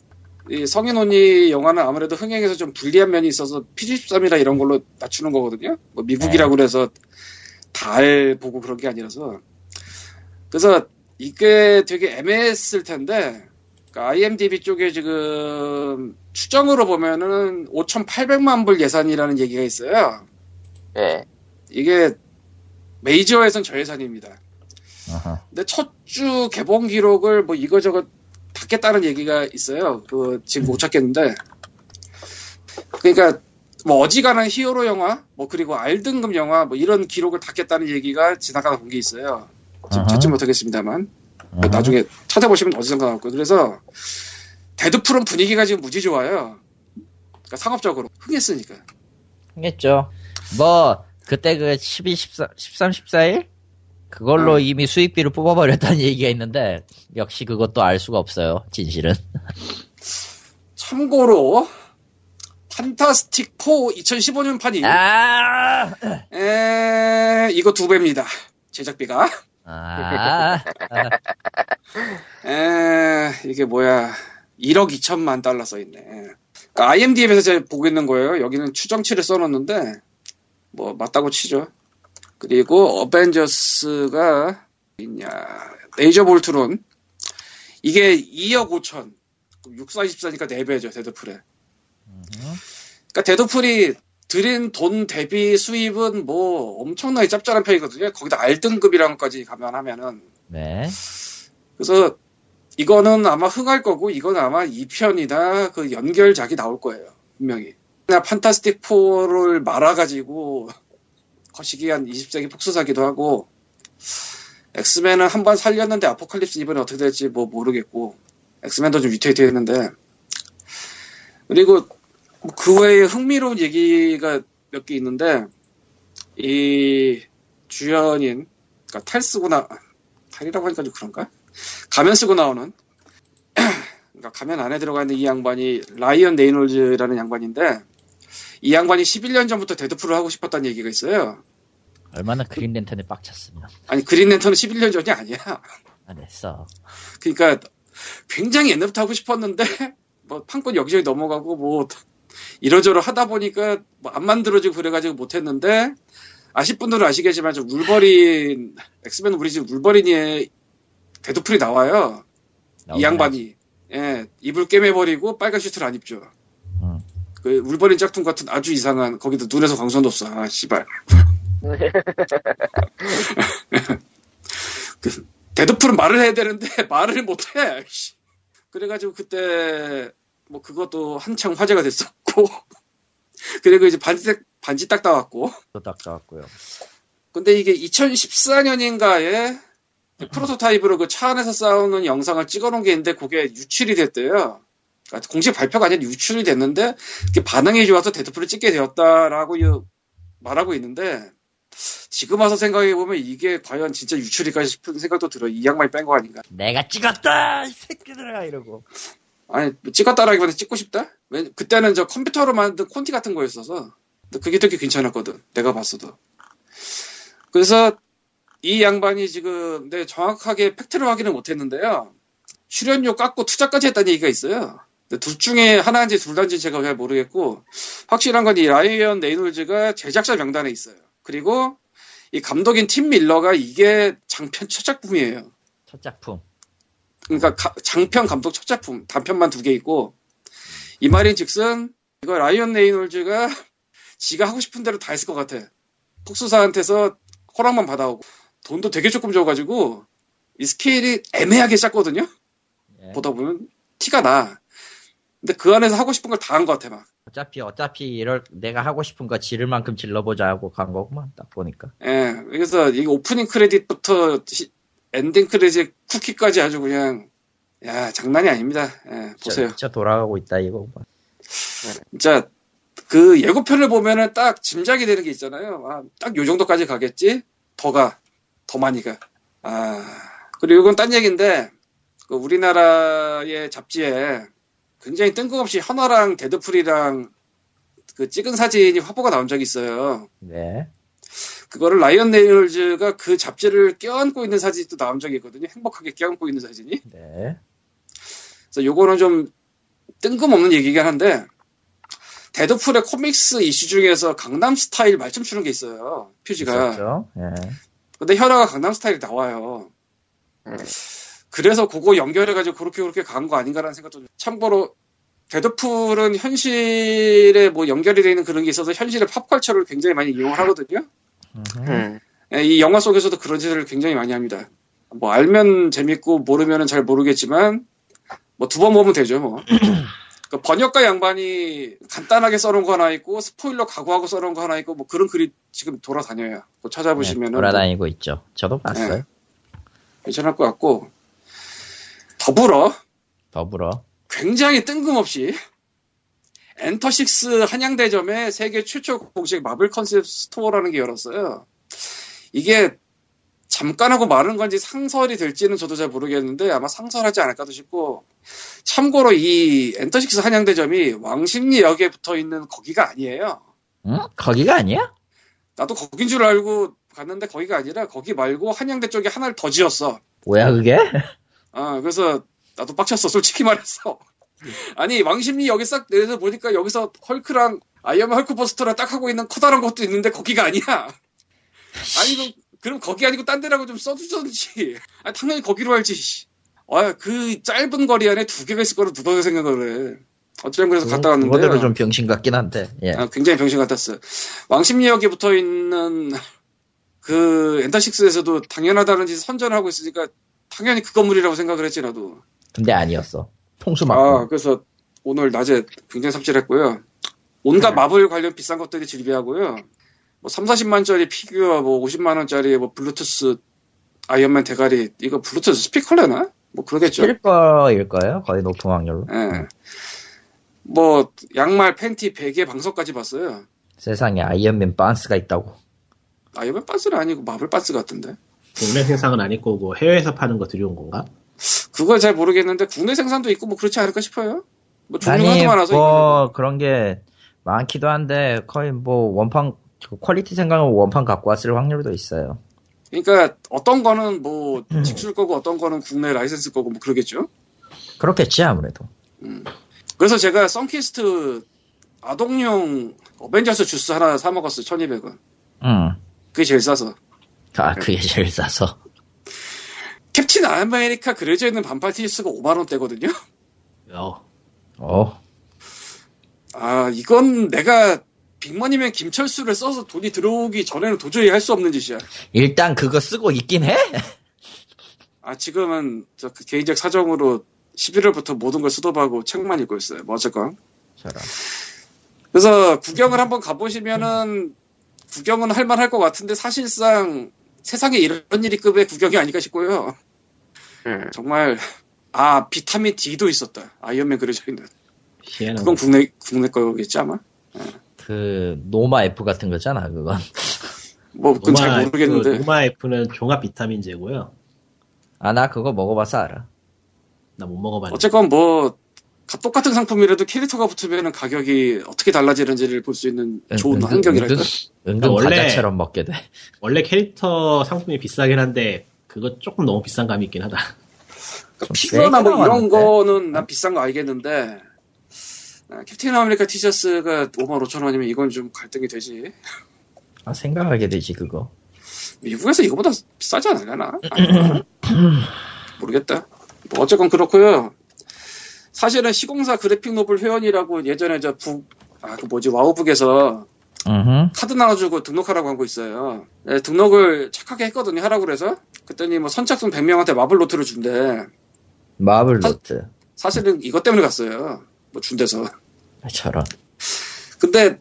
이 성인 only 영화는 아무래도 흥행에서 좀 불리한 면이 있어서 PG13이라 이런 걸로 낮추는 거거든요. 뭐 미국이라고 그래서 다 보고 그런 게 아니라서. 그래서 이게 되게 애매했을 텐데 그러니까 IMDb 쪽에 지금 추정으로 보면은 5,800만 불 예산이라는 얘기가 있어요. 예. 이게 메이저에선 저 예산입니다. 아하. 근데 첫 주 개봉 기록을 뭐 이거저거 닫겠다는 얘기가 있어요. 그 지금 못 찾겠는데. 그러니까 뭐 어지간한 히어로 영화, 뭐 그리고 R등급 영화 뭐 이런 기록을 닫겠다는 얘기가 지나가다 본 게 있어요. 지금. 찾지 못하겠습니다만 뭐 아하. 나중에 찾아보시면 어디선가 나올 거예요. 그래서 데드풀은 분위기가 지금 무지 좋아요. 그러니까 상업적으로 흥했으니까. 했죠. 뭐 그때 그 12, 14, 13, 14일 그걸로 음. 이미 수익비를 뽑아버렸다는 (laughs) 얘기가 있는데 역시 그것도 알 수가 없어요. 진실은. (laughs) 참고로 판타스틱 4 2015년 판이 아, 에, 이거 두 배입니다. 제작비가. 아, (laughs) 에, 이게 뭐야. 1억 2천만 달러 써있네. 그러니까 IMDb에서 제가 보고 있는 거예요. 여기는 추정치를 써놓는데, 뭐, 맞다고 치죠. 그리고 어벤져스가, 있냐. 레이저 볼트론. 이게 2억 5천. 6424니까 4배죠, 데드풀에. 그러니까 데드풀이 들인 돈 대비 수입은 뭐 엄청나게 짭짤한 편이거든요. 거기다 R등급이랑까지 감안하면은. 네. 그래서 이거는 아마 흥할 거고 이건 아마 2편이나 그 연결작이 나올 거예요. 분명히. 그냥 판타스틱 4를 말아가지고 거시기 한 20세기 폭스사기도 하고 엑스맨은 한 번 살렸는데 아포칼립스 이번에 어떻게 될지 뭐 모르겠고 엑스맨도 좀 위태위태했는데 그리고 그 외에 흥미로운 얘기가 몇 개 있는데 이 주연인 그러니까 탈 쓰고 나 탈이라고 하니까 좀 그런가? 가면 쓰고 나오는 (clears throat) 그러니까 가면 안에 들어가 있는 이 양반이 라이언 레이놀즈라는 양반인데 이 양반이 11년 전부터 데드풀을 하고 싶었다는 얘기가 있어요. 얼마나 그린 랜턴에 빡쳤으면 아니 그린 랜턴은 11년 전이 아니야. 안 했어. 그러니까 굉장히 옛날부터 하고 싶었는데 뭐 판권 여기저기 넘어가고 뭐 이러저러 하다 보니까 뭐 안 만들어지고 그래가지고 못했는데 아실 분들은 아시겠지만 좀 울버린 엑스맨 오리진 울버린에 데드풀이 나와요. 이 양반이 예 입을 꿰매버리고 빨간 슈트를 안 입죠. 음. 그 울버린 짝퉁 같은 아주 이상한 거기다 눈에서 광선도 쐈어. 아 씨발. (laughs) 그 데드풀은 말을 해야 되는데 (laughs) 말을 못해. 씨. 그래가지고 그때 뭐 그것도 한창 화제가 됐었고 (laughs) 그리고 이제 반지 딱- 반지 딱 나왔고 또딱 나왔고요. 근데 이게 2014년인가에 프로토타입으로 그 차 안에서 싸우는 영상을 찍어놓은 게 있는데 그게 유출이 됐대요. 공식 발표가 아니라 유출이 됐는데 반응이 좋아서 데드풀을 찍게 되었다라고 이- 말하고 있는데 지금 와서 생각해보면 이게 과연 진짜 유출일까 싶은 생각도 들어요. 이 양반이 뺀 거 아닌가. 내가 찍었다 이 새끼들아 이러고. 아니 찍었다라기보다 찍고 싶다? 왜- 그때는 저 컴퓨터로 만든 콘티 같은 거였어서 그게 되게 괜찮았거든 내가 봤어도 그래서 이 양반이 지금 내 정확하게 팩트를 확인을 못했는데요 출연료 깎고 투자까지 했다는 얘기가 있어요 둘 중에 하나인지 둘 다인지 제가 잘 모르겠고 확실한 건 이 라이언 레이놀즈가 제작자 명단에 있어요 그리고 이 감독인 팀 밀러가 이게 장편 첫 작품이에요 첫 작품. 그러니까 가- 장편 감독 첫 작품 단편만 두 개 있고 이 말인즉슨 이거 라이언 레이놀즈가 (laughs) 지가 하고 싶은 대로 다 했을 것 같아. 폭스사한테서 허락만 받아오고 돈도 되게 조금 줘가지고 이 스케일이 애매하게 작거든요. 예. 보다 보면 티가 나. 근데 그 안에서 하고 싶은 걸 다 한 것 같아 막. 어차피 어차피 이럴 내가 하고 싶은 거 지를 만큼 질러보자 하고 간 거구만 딱 보니까. 예, 그래서 이 오프닝 크레딧부터 시- 엔딩 크레딧 쿠키까지 아주 그냥 야 장난이 아닙니다. 예, 보세요. 진짜 돌아가고 있다 이거. 봐. 진짜 그 예고편을 보면은 딱 짐작이 되는 게 있잖아요. 아, 딱 요 정도까지 가겠지? 더 가. 더 많이 가. 아, 그리고 이건 딴 얘기인데, 그 우리나라의 잡지에 굉장히 뜬금없이 현아랑 데드풀이랑 그 찍은 사진이 화보가 나온 적이 있어요. 네. 그거를 라이언 레이놀즈가 그 잡지를 껴안고 있는 사진이 또 나온 적이 있거든요. 행복하게 껴안고 있는 사진이. 네. 그래서 요거는 좀 뜬금없는 얘기긴 한데 데드풀의 코믹스 이슈 중에서 강남 스타일 말춤 추는 게 있어요. 표지가. 있었죠. 예. 근데 현아가 강남 스타일이 나와요. 음. 그래서 그거 연결해가지고 그렇게 그렇게 간 거 아닌가라는 생각도 좀- 참고로 데드풀은 현실에 뭐 연결이 되는 그런 게 있어서 현실의 팝컬처를 굉장히 많이 이용을 하거든요. 음. 예, 이 영화 속에서도 그런 짓을 굉장히 많이 합니다. 뭐 알면 재밌고 모르면은 잘 모르겠지만 뭐 두 번 보면 되죠 뭐. (clears throat) 그 번역가 양반이 간단하게 써놓은 거 하나 있고 스포일러 각오하고 써놓은 거 하나 있고 뭐 그런 글이 지금 돌아다녀요. 그거 네, 찾아보시면은 뭐 돌아다니고 있죠. 저도 봤어요. 네. 괜찮을 것 같고 더불어 더불어. 굉장히 뜬금없이 엔터식스 한양대점에 세계 최초 공식 마블 컨셉 스토어라는 게 열었어요. 이게 잠깐 하고 마는 건지 상설이 될지는 저도 잘 모르겠는데 아마 상설하지 않을까도 싶고 참고로 이 엔터식스 한양대점이 왕십리역에 붙어 있는 거기가 아니에요. 응? 거기가 아니야? 나도 거긴 줄 알고 갔는데 거기가 아니라 거기 말고 한양대 쪽에 하나를 더 지었어. 뭐야 그게? 아, 그래서 나도 빡쳤어, 솔직히 말해서. 아니, 왕십리 여기 싹 내려서 보니까 여기서 헐크랑 아이언맨 헐크 포스터랑 딱 하고 있는 커다란 것도 있는데 거기가 아니야. 아니, 그럼, 그럼 거기 아니고 딴 데라고 좀 써주던지. 아, 당연히 거기로. 씨. 아, 그 짧은 거리 안에 두 개가 있을 거라 누가 생각을 해. 어쩌면 그래서 갔다 왔는데. 그거대로 좀 병신 같긴 한데. 예. 아, 굉장히 병신 같았어요. 왕십리역에 붙어 있는 그 엔터식스에서도 당연하다는 듯 선전을 하고 있으니까 당연히 그 건물이라고 생각을 했지 나도. 근데 아니었어. 통수 맞고. 아 그래서 오늘 낮에 굉장히 삽질했고요. 온갖 네. 마블 관련 비싼 것들이 즐비하고요. 뭐 3, 40만짜리 피규어, 뭐 50만원짜리 뭐 블루투스 아이언맨 대가리 이거 블루투스 스피커려나? 뭐 그러겠죠. 일 거일 거예요. 거의 높은 확률로. 예. 뭐 양말, 팬티, 베개, 방석까지 봤어요. 세상에 아이언맨 반스가 있다고. 아이언맨 반스는 아니고 마블 반스 같은데. 국내 생산은 아닐 거고 해외에서 파는 거 들여온 건가? 그걸 잘 모르겠는데 국내 생산도 있고 뭐 그렇지 않을까 싶어요. 뭐 종류가 아니 많아서 뭐 그런 게 많기도 한데 거의 뭐 원판 퀄리티 생각하면 원판 갖고 왔을 확률도 있어요. 그러니까 어떤 거는 뭐 음. 직수일 거고 어떤 거는 국내 라이센스 거고 뭐 그러겠죠. 그렇겠지 아무래도. 그래서 제가 썬키스트 아동용 어벤져스 주스 하나 사 먹었어요. 1200원. 응. 그게 제일 싸서. 아 그게 제일 싸서. 캡틴 아메리카 그려져 있는 반팔 티셔츠가 5만원대거든요. 어, 어. 아, 이건 내가 빅머니면 김철수를 써서 돈이 들어오기 전에는 도저히 할 수 없는 짓이야. 일단 그거 쓰고 있긴 해. 아, 지금은 저 그 개인적 사정으로 11월부터 모든 걸 수도하고 책만 읽고 있어요. 뭐 어쨌건. 저런. 그래서 구경을 한번 가보시면은 구경은 할만할 것 같은데 사실상 세상에 이런 일이 급의 구경이 아닐까 싶고요. 음. 정말 아 비타민 D도 있었다. 아이언맨 그려져 있는. 희한한 그건 국내 국내 거겠지 아마. 그 노마 F 같은 거잖아 그건. 뭐 그건 잘 모르겠는데. 노마 F는 종합 비타민제고요. 아 나 그거 먹어봐서 알아. 나 못 먹어봤는데. 어쨌건 뭐 가- 똑같은 상품이라도 캐릭터가 붙으면 가격이 어떻게 달라지는지를 볼 수 있는 좋은 은근- 환경이랄까. 은근, 은근 원래- 과자처럼 먹게 돼. 원래 캐릭터 상품이 비싸긴 한데 그거 조금 너무 비싼 감이 있긴 하다. 그러니까 좀 피규어나 뭐 이런. 거는 난 비싼 거 알겠는데 아, 캡틴 아메리카 티셔츠가 5만 5천 원이면 이건 좀 갈등이 되지. 아 생각하게 되지 그거. 미국에서 이거보다 비싸지 않으려나? 아닌가? 모르겠다. 뭐 어쨌건 그렇고요. 사실은 시공사 그래픽 노블 회원이라고 예전에 저 북, 아, 그 뭐지, 와우북에서 음. 카드 나눠주고 등록하라고 한거 있어요. 네, 등록을 착하게 했거든요. 하라고 그래서. 그랬더니 뭐 선착순 100명한테 마블 노트를 준대. 마블 노트. 사 실은 이것 때문에 갔어요. 뭐 준대서. 저런. 근데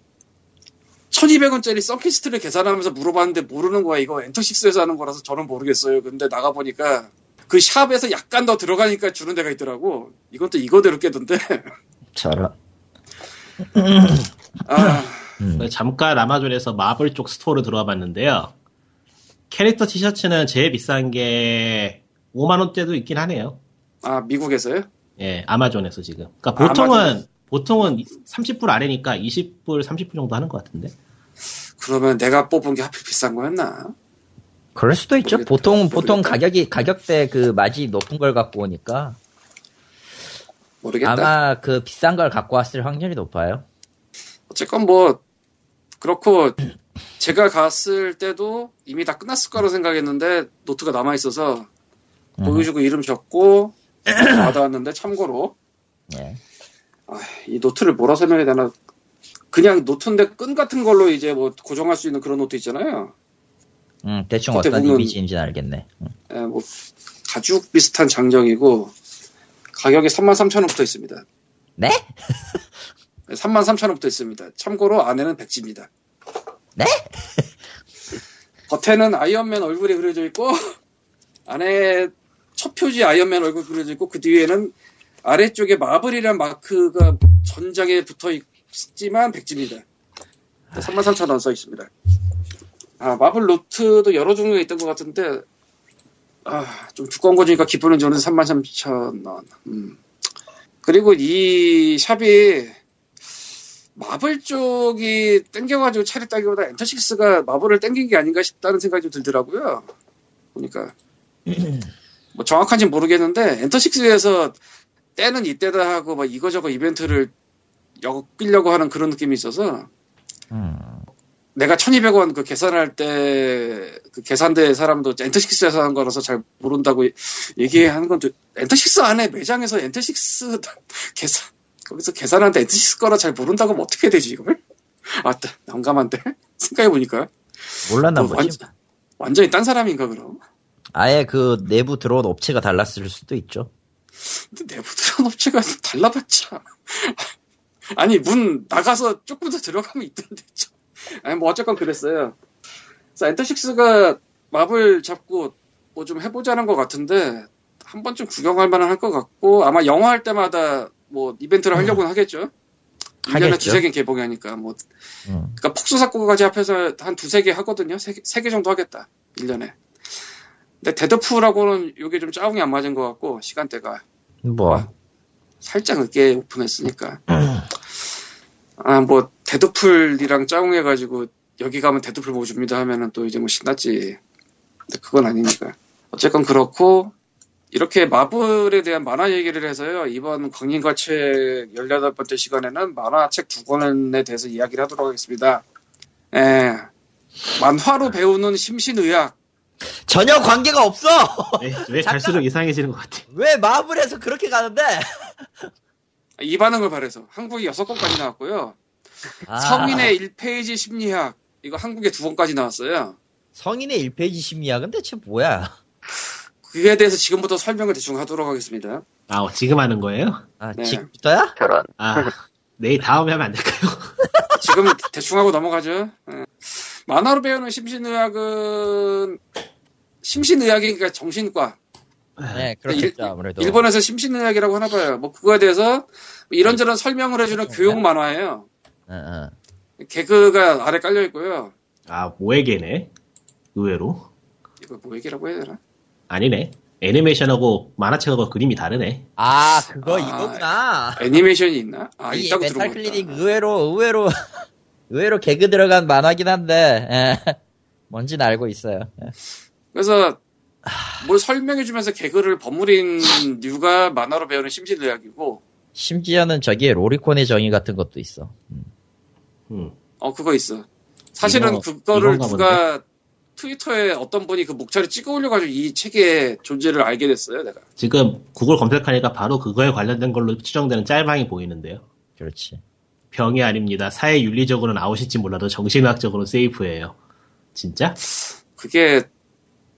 1200원짜리 썬키스트를 계산하면서 물어봤는데 모르는 거야. 이거 엔터식스에서 하는 거라서 저는 모르겠어요. 근데 나가보니까 그 샵에서 약간 더 들어가니까 주는 데가 있더라고. 이건 또 이거대로 깨던데. 저런. (laughs) 아, 음. 잠깐 아마존에서 마블 쪽 스토어를 들어와 봤는데요. 캐릭터 티셔츠는 제일 비싼 게 5만 원대도 있긴 하네요. 아 미국에서요? 예, 아마존에서 지금. 그러니까 아, 보통은, 아마존. 보통은 30불 아래니까 20불, 30불 정도 하는 것 같은데. 그러면 내가 뽑은 게 하필 비싼 거였나? 그럴 수도 있죠. 모르겠다. 보통, 보통 모르겠다. 가격이, 가격대 그 맛이 높은 걸 갖고 오니까. 모르겠다. 아마 그 비싼 걸 갖고 왔을 확률이 높아요. 어쨌건 뭐 그렇고 제가 갔을 때도 이미 다 끝났을 거라고 생각했는데 노트가 남아 있어서 음. 보여주고 이름 적고 (clears throat) 받아왔는데 참고로 예. 아, 이 노트를 뭐라 설명해야 되나 그냥 노트인데 끈 같은 걸로 이제 뭐 고정할 수 있는 그런 노트 있잖아요. 음, 대충 어떤 보면- 이미지인지는 알겠네. 음. 예, 뭐 가죽 비슷한 장정이고 가격이 33,000원 붙어 있습니다. 네? 33,000원 붙어 있습니다. 참고로 안에는 백지입니다. 네? 겉에는 아이언맨 얼굴이 그려져 있고 안에 첫 표지 아이언맨 얼굴 그려져 있고 그 뒤에는 아래쪽에 마블이란 마크가 전장에 붙어 있지만 백지입니다. 33,000원 써 있습니다. 아 마블 노트도 여러 종류가 있던 것 같은데 아 좀 두꺼운 거 주니까 기쁘는 저는 33,000원. 음. 그리고 이 샵이 마블 쪽이 땡겨가지고 차렸다기보다 엔터식스가 마블을 땡긴 게 아닌가 싶다는 생각이 좀 들더라고요. 보니까. 뭐 정확한지 는 모르겠는데, 엔터식스에서 때는 이때다 하고 막 이거저거 이벤트를 엮으려고 하는 그런 느낌이 있어서, 음. 내가 1200원 그 계산할 때, 그 계산대 사람도 엔터식스에서 하는 거라서 잘 모른다고 얘기하는 건, 또 엔터식스 안에 매장에서 엔터식스 (laughs) 계산, 거기서 계산하는데 엔터식스 거라 잘 모른다고 하면 어떻게 되지, 이걸? 아, 난감한데? (laughs) 생각해보니까. 몰랐나 뭐 보지. 완, 완전히 딴 사람인가, 그럼? 아예 그 내부 들어온 업체가 달랐을 수도 있죠. 근데 내부 들어온 업체가 (laughs) 달라봤자. 아니, 문 나가서 조금 더 들어가면 있던데. 참. 아니, 뭐, 어쨌건 그랬어요. 그래서 엔터식스가 마블 잡고 뭐 좀 해보자는 것 같은데, 한 번쯤 구경할 만은 할 것 같고, 아마 영화 할 때마다 뭐 이벤트를 하려고는 하겠죠? 1년에 하겠죠. 두세 개 개봉하니까, 뭐. 음. 그니까 폭스사 거까지 합해서 한 두세 개 하거든요? 세 개, 세개 정도 하겠다. 1년에. 근데 데드풀하고는 이게 좀 짜웅이 안 맞은 것 같고, 시간대가. 뭐, 살짝 늦게 오픈했으니까. (clears throat) 아, 뭐, 데드풀이랑 짜웅해가지고, 여기 가면 데드풀 뭐 줍니다 하면은 또 이제 뭐 신났지. 근데 그건 아니니까. 어쨌건 그렇고, 이렇게 마블에 대한 만화 얘기를 해서요, 이번 광림과책 18번째 시간에는 만화책 두 권에 대해서 이야기를 하도록 하겠습니다. 예. 만화로 배우는 심신의학. 전혀 관계가 없어! 왜, 왜 갈수록 이상해지는 것 같아. 왜 마블에서 그렇게 가는데? 이 반응을 바래서. 한국에 6권까지 나왔고요. 아, 성인의 1페이지 심리학. 이거 한국에 두 권까지 나왔어요. 성인의 1페이지 심리학은 대체 뭐야? 그에 대해서 지금부터 설명을 대충 하도록 하겠습니다. 아, 어, 지금 하는 거예요? 아, 네. 지금부터야? 저런. 아, 내일 다음에 하면 안 될까요? (laughs) 지금 대충 하고 넘어가죠. 예. 만화로 배우는 심신의학은 심신의학이니까 정신과. 네, 그렇겠죠, 일- 아무래도. 일본에서 심신의학이라고 하나 봐요. 뭐 그거에 대해서 이런저런 설명을 해주는 교육 만화예요. 응, 응. 개그가 아래 깔려 있고요. 아, 모에게네. 의외로. 이거 뭐 얘기라고 해야 되나? 아니네. 애니메이션하고 만화책하고 그림이 다르네. 아, 그거 아, 이거구나. 애니메이션이 있나? 아 이 있다고 멘탈 들어보니까. 클리닉 의외로, 의외로, (laughs) 의외로 개그 들어간 만화긴 한데, 예. 뭔지는 알고 있어요. 예. 그래서 뭘 설명해주면서 개그를 버무린 류가 만화로 배우는 심신의학이고 심지어는 저기에 로리콘의 정의 같은 것도 있어. 음. 어 그거 있어. 사실은 이거- 그거를 누가 트위터에 어떤 분이 그 목차를 찍어 올려가지고 이 책의 존재를 알게 됐어요, 내가. 지금 구글 검색하니까 바로 그거에 관련된 걸로 추정되는 짤방이 보이는데요. 그렇지. 병이 아닙니다. 사회 윤리적으로는 아웃일지 몰라도 정신학적으로는 세이프예요. 진짜? 그게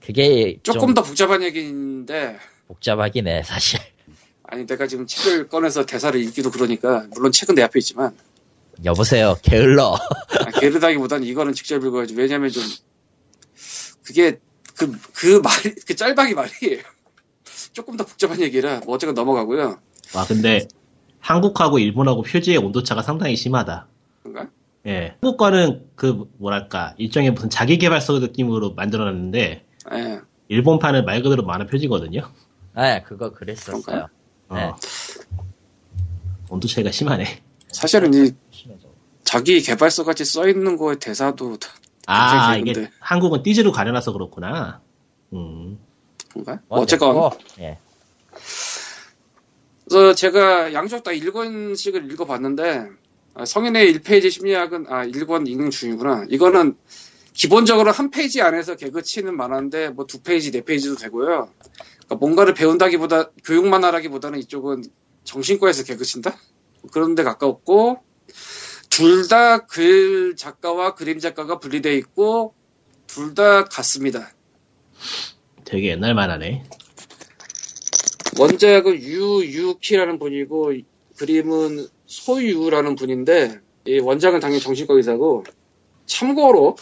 그게 조금 좀더 복잡한 얘기인데 복잡하긴 해 사실. 아니 내가 지금 책을 꺼내서 대사를 읽기도 그러니까 물론 책은 내 앞에 있지만 여보세요 게을러. 아, 게으르다기보다는 이거는 직접 읽어야지 왜냐면 좀 그게 그 그 말이 그 짤방이 말이에요 조금 더 복잡한 얘기라 뭐 어쨌건 넘어가고요 와, 근데 한국하고 일본하고 표지의 온도차가 상당히 심하다. 그런가? 예. 한국 거는 그, 뭐랄까, 일종의 무슨 자기개발서 느낌으로 만들어놨는데, 예. 일본판은 말 그대로 만화 표지거든요. 네 그거 그랬었어요. 네. 어. 온도 차이가 심하네. 사실은 이. 자기 개발서 같이 써 있는 거에 대사도 아, 굉장히 이게. 한국은 띠즈로 가려놔서 그렇구나. 음. 그런가? 뭐 어쨌건 예. 그래서 제가 양쪽 다 1권씩을 읽어봤는데 아, 성인의 1페이지 심리학은 아 1권 읽는 중이구나. 이거는 기본적으로 한 페이지 안에서 개그 치는 만화인데 뭐 두 페이지 네 페이지도 되고요. 그러니까 뭔가를 배운다기보다 교육 만화라기보다는 이쪽은 정신과에서 개그 친다 그런 데 가까웠고 둘 다 글 작가와 그림 작가가 분리돼 있고 둘 다 같습니다. 되게 옛날 만화네. 원작은 유유키라는 분이고 그림은 소유라는 분인데 이 원작은 당연히 정신과 의사고 참고로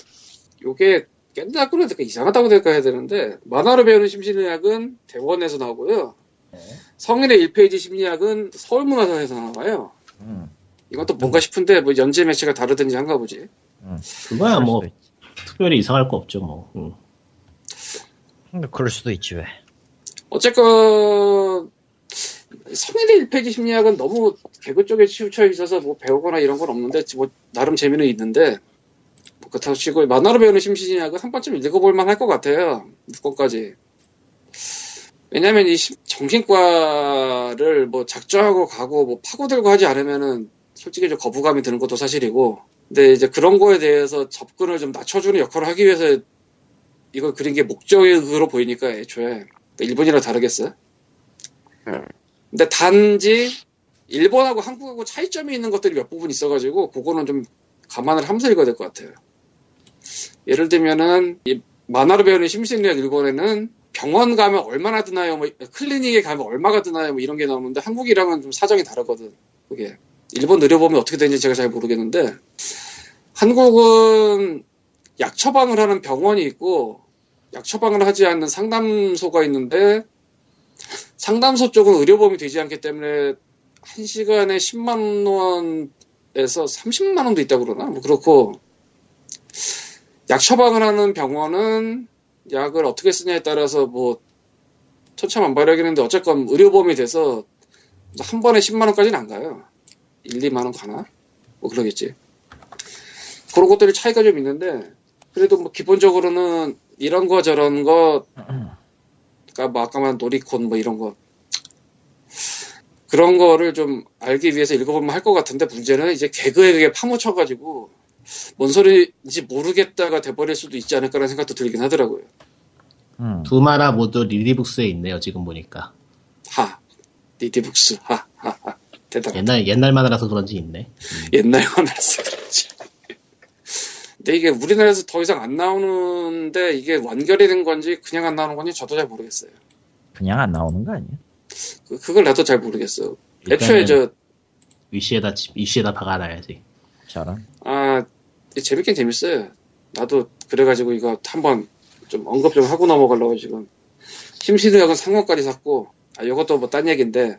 요게 깬다고 해야 될까 이상하다고 될까 해야 되는데 만화로 배우는 심리학은 대원에서 나오고요 네. 성인의 1페이지 심리학은 서울문화사에서 나와요 음. 이것도 뭔가 싶은데 뭐 연재 매체가 다르든지 한가 보지 그거야 뭐, 그럴 수도 특별히 이상할 거 없죠, 뭐. 음. 있- 그럴 수도 있지 왜. 어쨌건 성인의 1페이지 심리학은 너무 개그 쪽에 치우쳐 있어서 뭐 배우거나 이런 건 없는데 뭐 나름 재미는 있는데 뭐 그렇다고 치고 만화로 배우는 심리학은 한 번쯤 읽어볼 만할 것 같아요 6권까지 왜냐면 이 심- 정신과를 뭐 작정하고 가고 뭐 파고들고 하지 않으면은 솔직히 좀 거부감이 드는 것도 사실이고 근데 이제 그런 거에 대해서 접근을 좀 낮춰주는 역할을 하기 위해서 이걸 그린 게 목적으로 보이니까 애초에 일본이랑 다르겠어? 음. 근데 단지 일본하고 한국하고 차이점이 있는 것들이 몇 부분 있어가지고 그거는 좀 감안을 하면서 읽어야 될 것 같아요. 예를 들면은 이 만화로 배우는 심신의학 일본에는 병원 가면 얼마나 드나요? 뭐 클리닉에 가면 얼마가 드나요? 뭐 이런 게 나오는데 한국이랑은 좀 사정이 다르거든. 그게 일본 의료보험이 어떻게 되는지 제가 잘 모르겠는데 한국은 약 처방을 하는 병원이 있고 약 처방을 하지 않는 상담소가 있는데 상담소 쪽은 의료보험이 되지 않기 때문에 한 시간에 10만 원에서 30만 원도 있다고 그러나 뭐 그렇고 약 처방을 하는 병원은 약을 어떻게 쓰냐에 따라서 뭐 천차만별이겠는데 어쨌건 의료보험이 돼서 한 번에 10만 원까지는 안 가요. 1, 2만 원 가나? 뭐 그러겠지. 그런 것들이 차이가 좀 있는데 그래도 뭐 기본적으로는 이런 거 저런 거 그러니까 뭐 아까 말한 놀이콘 뭐 이런 거 그런 거를 좀 알기 위해서 읽어보면 할 것 같은데 문제는 이제 개그에게 파묻혀가지고 뭔 소리인지 모르겠다가 돼버릴 수도 있지 않을까라는 생각도 들긴 하더라고요. 음. 두 만화 모두 릴리북스에 있네요, 지금 보니까. 하 니디북스 하하하 대단. 옛날, 옛날 만화라서 그런지 있네. 옛날 만화라서 그렇지. 근데 이게 우리나라에서 더 이상 안 나오는데 이게 완결이 된 건지 그냥 안 나오는 건지 저도 잘 모르겠어요. 그냥 안 나오는 거 아니야? 그, 그걸 나도 잘 모르겠어. 애초에 저, 위시에다, 치- 위시에다 박아놔야지. 저런. 아, 재밌긴 재밌어요. 나도 그래가지고 이거 한번 좀 언급 좀 하고 넘어가려고 지금. 심시드역은 상권까지 샀고, 아, 이것도 뭐 딴 얘기인데,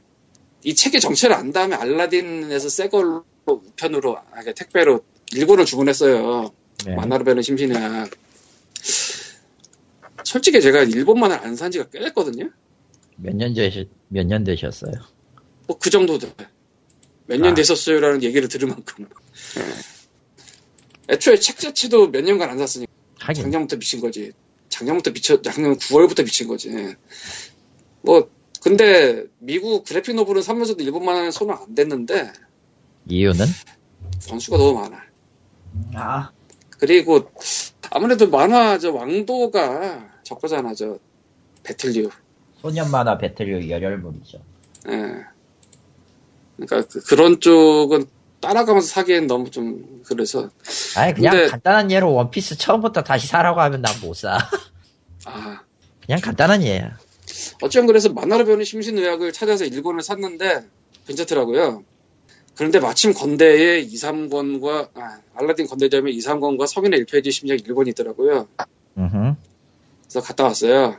이 책의 정체를 안 다음에 알라딘에서 새 걸로 우편으로, 아, 그러니까 택배로 일본을 주문했어요. 네. 만화로 배우는 심신학. 솔직히 제가 일본 만화를 안산 지가 꽤 됐거든요? 몇 년 되셨, 몇년 되셨어요? 뭐 그 정도 돼. 몇년 아. 됐었어요라는 얘기를 들을 만큼. 애초에 책 자체도 몇 년간 안 샀으니까 하긴. 작년부터 미친 거지. 작년부터 미쳐, 작년 9월부터 미친 거지. 뭐, 근데 미국 그래픽 노블은 사면서도 일본 만화는 손을 안 댔는데 이유는? 권수가 너무 많아. 아. 그리고 아무래도 만화 저 왕도가 저거잖아 저 배틀류. 소년 만화 배틀류 열혈물이죠. 예. 그러니까 그, 런 쪽은 따라가면서 사기엔 너무 좀 그래서 아니 그냥 근데- 간단한 예로 원피스 처음부터 다시 사라고 하면 난 못 사. 아 그냥 간단한 예야. 어쨌든 그래서 만화로 배우는 심신의학을 찾아서 1권을 샀는데 괜찮더라고요. 그런데 마침 건대에 2, 3권과 아, 알라딘 건대점에 2, 3권과 성인의 1페이지 심리학 1권이 있더라고요. 그래서 갔다 왔어요.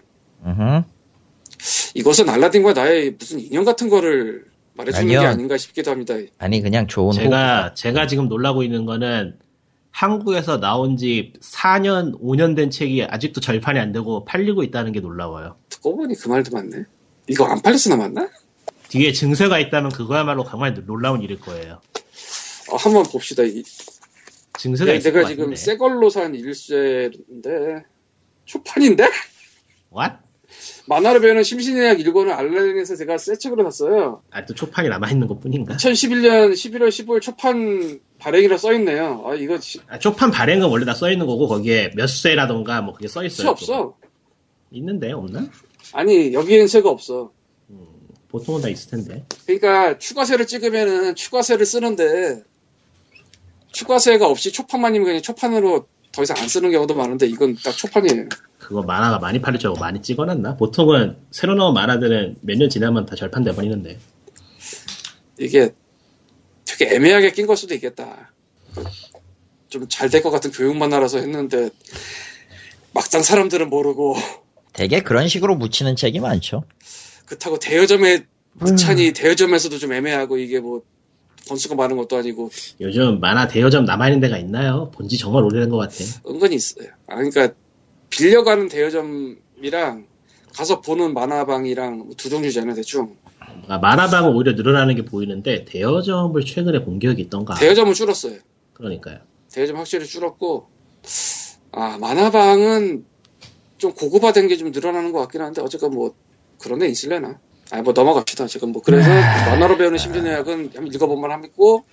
이것은 알라딘과 나의 무슨 인연 같은 거를 말해주는 게 아니요. 아닌가 싶기도 합니다. 아니 그냥 좋은 제가 제가 지금 놀라고 있는 거는 한국에서 나온 지 4년 5년 된 책이 아직도 절판이 안 되고 팔리고 있다는 게 놀라워요. 듣고 보니 그 말도 맞네. 이거 안 팔렸으나 맞나? 뒤에 증세가 있다면 그거야말로 정말 놀라운 일일 거예요. 어, 한번 봅시다. 이- 증세가 있을 내가 것 지금. 새 걸로 산 일세인데 초판인데? What? 만화로 배우는 심신의학 1권을 알라딘에서 제가 새 책으로 샀어요. 아, 또 초판이 남아있는 것 뿐인가? 2011년 11월 15일 초판 발행이라 써있네요. 아, 이거 시, 아, 초판 발행은 원래 다 써있는 거고, 거기에 몇 세라던가 뭐 그게 써있어요. 시 없어. 있는데, 없나? 아니, 여기엔 새가 없어. 보통은 다 있을 텐데. 그러니까 추가세를 찍으면은 추가세를 쓰는데 추가세가 없이 초판만 이면 그냥 초판으로 더 이상 안 쓰는 경우도 많은데 이건 딱 초판이에요. 그거 만화가 많이 팔리려고 많이 찍어놨나? 보통은 새로 나온 만화들은 몇 년 지나면 다 절판돼 버리는데. 이게 되게 애매하게 낀 걸 수도 있겠다. 좀 잘 될 것 같은 교육 만화라서 했는데 막상 사람들은 모르고 되게 그런 식으로 묻히는 책이 많죠. 그렇다고 대여점에 부찬이 대여점에서도 좀 애매하고 이게 뭐 번수가 많은 것도 아니고 요즘 만화 대여점 남아있는 데가 있나요? 본지 정말 오래된 것 같아. 은근히 있어요. 아, 그러니까 빌려가는 대여점이랑 가서 보는 만화방이랑 두 종류잖아요, 대충. 아, 만화방은 오히려 늘어나는 게 보이는데, 대여점을 최근에 본 기억이 있던가. 대여점은 줄었어요. 그러니까요. 대여점 확실히 줄었고, 아, 만화방은 좀 고급화된 게 좀 늘어나는 것 같긴 한데, 어쨌건 뭐, 그런 애 있을래나? 아, 뭐 넘어갑시다. 지금 뭐, 그래서 만화로 배우는 심신의학은 한번 읽어볼만 하고,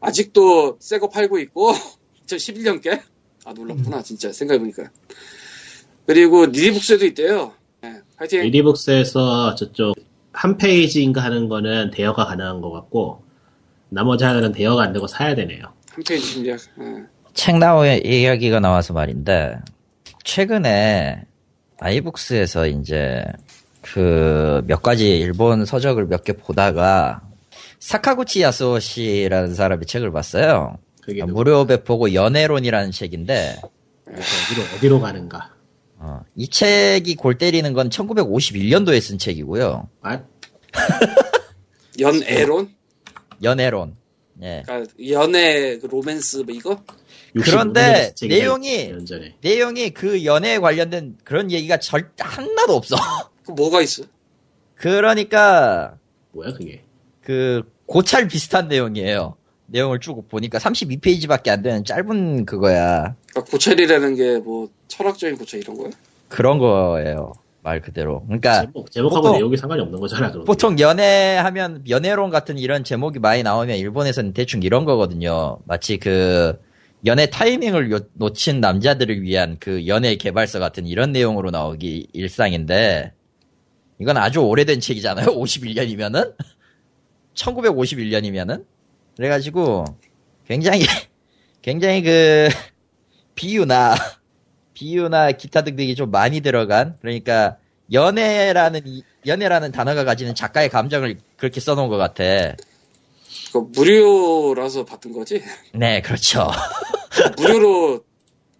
아직도 새 거 팔고 있고, (laughs) 2011년께? 아, 놀랍구나, 진짜, 생각해보니까. 그리고 리디북스에도 있대요. 네, 파이팅! 리디북스에서 저쪽 한 페이지인가 하는 거는 대여가 가능한 것 같고, 나머지 하나는 대여가 안 되고 사야 되네요. 한 페이지 심리학. 예. 책 나온 이야기가 나와서 말인데 최근에 아이북스에서 이제 그 몇 가지 일본 서적을 몇 개 보다가 사카구치 야스오시라는 사람의 책을 봤어요. 그게 아, 무료 배포고 연애론이라는 책인데 어디로, 어디로 가는가. 어, 이 책이 골 때리는 건 1951년도에 쓴 책이고요. 아, (laughs) 연애론? 연애론. 예. 그러니까 연애, 그 로맨스, 뭐 이거? 65 그런데 내용이-. 내용이 그 연애에 관련된 그런 얘기가 절 하나도 없어. (laughs) 그 뭐가 있어? 그러니까 뭐야 그게? 그 고찰 비슷한 내용이에요. 내용을 쭉 보니까 32페이지밖에 안 되는 짧은 그거야. 그러니까 고찰이라는 게 뭐 철학적인 고찰 이런 거야? 그런 거예요. 말 그대로. 그러니까 제목, 제목하고 보통- 내용이 상관이 없는 거잖아. 보통 연애하면 연애론 같은 이런 제목이 많이 나오면 일본에서는 대충 이런 거거든요. 마치 그 연애 타이밍을 요- 놓친 남자들을 위한 그 연애 개발서 같은 이런 내용으로 나오기 일상인데 이건 아주 오래된 책이잖아요. (laughs) 51년이면은 1951년이면은 그래가지고 굉장히 (laughs) 굉장히 그 비유나 (laughs) 비유나 기타 등등이 좀 많이 들어간 그러니까 연애라는 이- 연애라는 단어가 가지는 작가의 감정을 그렇게 써놓은 것 같아. 그 무료라서 받은 거지? 네, 그렇죠. 무료로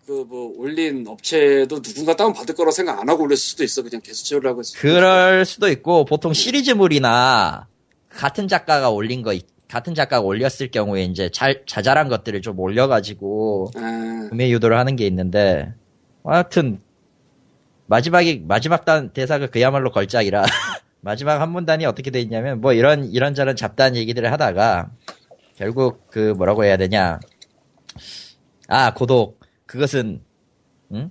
그 뭐 올린 업체도 누군가 다운 받을 거라 생각 안 하고 올렸을 수도 있어. 그냥 계속 채우려고 했어. 그럴 수도 있고 보통 시리즈물이나 같은 작가가 올린 거 있- 같은 작가가 올렸을 경우에 이제 잘 자잘한 것들을 좀 올려가지고 아, 구매 유도를 하는 게 있는데 하여튼 마지막이 마지막 단 대사가 그야말로 걸작이라 (laughs) 마지막 한 문단이 어떻게 돼 있냐면 뭐 이런 이런저런 잡다한 얘기들을 하다가 결국 그 뭐라고 해야 되냐 아 고독 그것은 응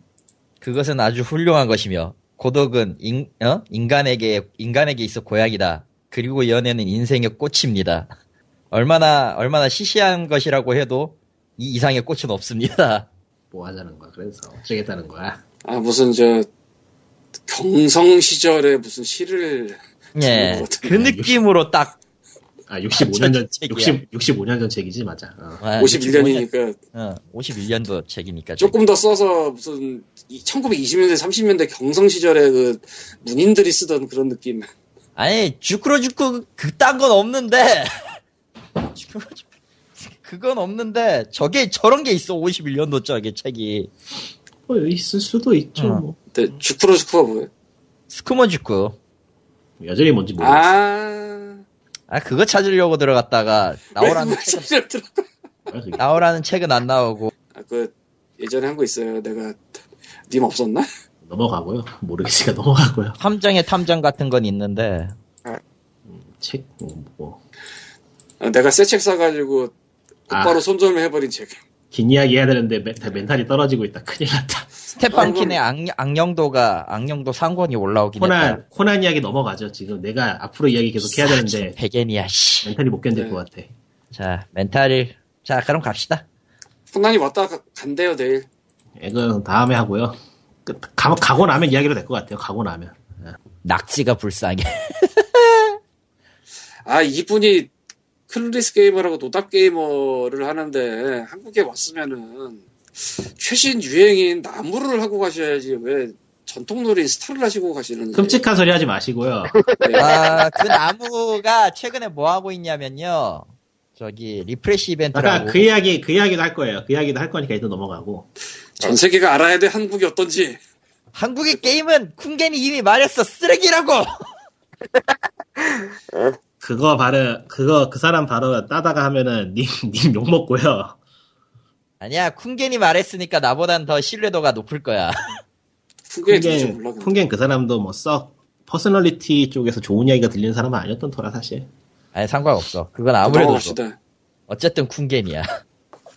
그것은 아주 훌륭한 것이며 고독은 인, 어? 인간에게 인간에게 있어 고약이다 그리고 연애는 인생의 꽃입니다 (laughs) 얼마나 얼마나 시시한 것이라고 해도 이 이상의 꽃은 없습니다. (laughs) 뭐 하자는 거야? 그래서 어쩌겠다는 거야? 아 무슨 저 경성 시절에 무슨 시를 예, 그 느낌으로 딱 아 65년 전 책이야. 60 65년 전 책이지 맞아. 어. 아, 51년이니까 어, 51년도 책이니까. 조금 더 써서 무슨 1920년대 30년대 경성 시절에 그 문인들이 쓰던 그런 느낌. 아니 주크로 주크 그딴 건 없는데 (laughs) 주크로 주크 그건 없는데 저게 저런 게 있어 51년도 저게 책이 뭐 있을 수도 있죠. 어. 뭐. 근데 주크로 주크가 뭐예요? 스쿠머 주크 여전히 뭔지 모르겠어. 아, 아 그거 찾으려고 들어갔다가 나오라는 왜 책은 그게. 나오라는 책은 안 나오고 아, 그 예전에 한 거 있어요. 내가 님 없었나? 넘어가고요. 모르겠으니까 넘어가고요. 탐정의 탐정 같은 건 있는데 책 뭐, 뭐. 아, 내가 새 책 사가지고 곧바로 아. 손절을 해버린 책. 긴 이야기 해야 되는데 멘, 멘탈이 떨어지고 있다. 큰일 났다. 스테판 아이고. 킨의 악, 악령도가 악령도 상권이 올라오긴 했다. 코난 코난 이야기 넘어가죠. 지금 내가 앞으로 이야기 계속 해야 되는데 베겐이야 씨. 멘탈이 못 견딜 네. 것 같아. 자 멘탈을 자 그럼 갑시다. 혼란이 왔다 가- 간대요 내일. 이건 다음에 하고요. 끝. 가, 가고 나면 이야기로 될 것 같아요. 가고 나면. 낙지가 불쌍해. 아 이분이 Clueless Gamer라고 노답 게이머를 하는데 한국에 왔으면은 최신 유행인 나무를 하고 가셔야지 왜 전통놀이 스타를 하시고 가시는지. 끔찍한 소리 하지 마시고요. 네. 아, 그 나무가 최근에 뭐 하고 있냐면요. 저기 refresh 이벤트라고. 아까 그 이야기 그 이야기도 할 거예요. 그 이야기도 할 거니까 일단 넘어가고. 전 세계가 알아야 돼 한국이 어떤지. 한국의 게임은 쿵겐이 이미 말했어 쓰레기라고. (laughs) 그거 바로 그거 그 사람 바로 따다가 하면은 님님 욕 (laughs) 먹고요. 아니야 쿵겐이 말했으니까 나보단 더 신뢰도가 높을 거야. (laughs) 쿵겐. 쿵겐 그 사람도 뭐 썩 personality 쪽에서 좋은 이야기가 들리는 사람은 아니었던 터라 사실. 아니 상관없어. 그건 아무래도. 어쨌든 쿵겐이야.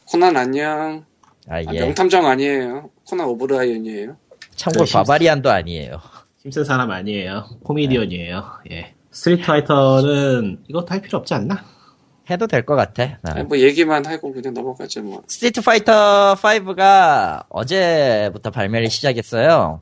코난 안녕. 아 아, 예. 명탐정 아니에요. 코난 오브라이언이에요. 참고로 그 바바리안도 아니에요. 힘센 사람 아니에요. 코미디언이에요. 예. 스트리트 파이터는 이것도 할 필요 없지 않나? 해도 될 것 같아. 나. 아니, 뭐 얘기만 하고 그냥 넘어가죠 뭐. 스트리트 파이터 5가 어제부터 발매를 시작했어요.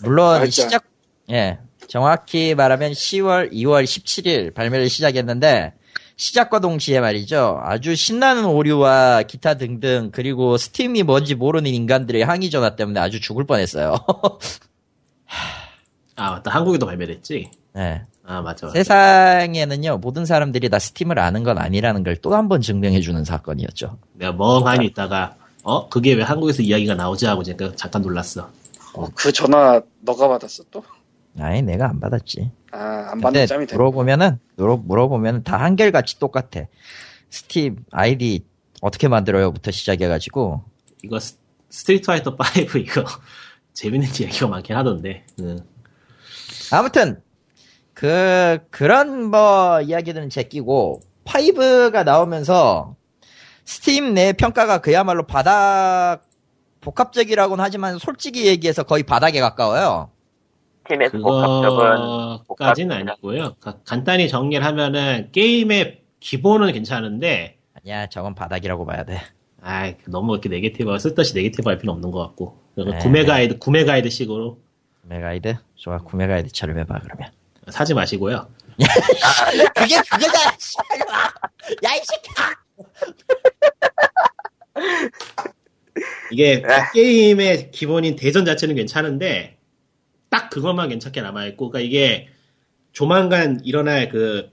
물론 맞죠. 시작 예 정확히 말하면 10월 2월 17일 발매를 시작했는데 시작과 동시에 말이죠 아주 신나는 오류와 기타 등등 그리고 스팀이 뭔지 모르는 인간들의 항의 전화 때문에 아주 죽을 뻔했어요. (laughs) 아 맞다 한국에도 발매됐지. 네. 아 맞아. 맞아. 세상에는요 모든 사람들이 다 스팀을 아는 건 아니라는 걸 또 한 번 증명해주는 사건이었죠. 내가 멍하니 있다가 어 그게 왜 한국에서 이야기가 나오지 하고 잠깐 잠깐 놀랐어. 그 전화 너가 받았어 또? 아니 내가 안 받았지. 아, 안 받는 짬이 돼. 물어보면은 물어, 물어보면 다 한결같이 똑같아. 스팀 아이디 어떻게 만들어요부터 시작해가지고 이거 스, 스트리트 파이터 5 이거 (laughs) 재밌는 이야기가 많긴 하던데. 응. 아무튼 그 그런 뭐 이야기들은 제끼고 5가 나오면서 스팀 내 평가가 그야말로 바닥 복합적이라고는 하지만 솔직히 얘기해서 거의 바닥에 가까워요. 스팀에서 복합적은 복합입니다. 아니고요. 가- 간단히 정리를 하면은 게임의 기본은 괜찮은데 아니야 저건 바닥이라고 봐야 돼. 아 너무 이렇게 negative 쓸데없이 negative 할 필요 없는 것 같고 네. 구매 가이드 구매 가이드 식으로 구매 가이드 좋아 구매 가이드 처럼 해봐 그러면. 사지 마시고요. (laughs) 그게 그거다. 야 이 새끼야. 이게 에. 게임의 기본인 대전 자체는 괜찮은데 딱 그것만 괜찮게 남아 있고 그러니까 이게 조만간 일어날 그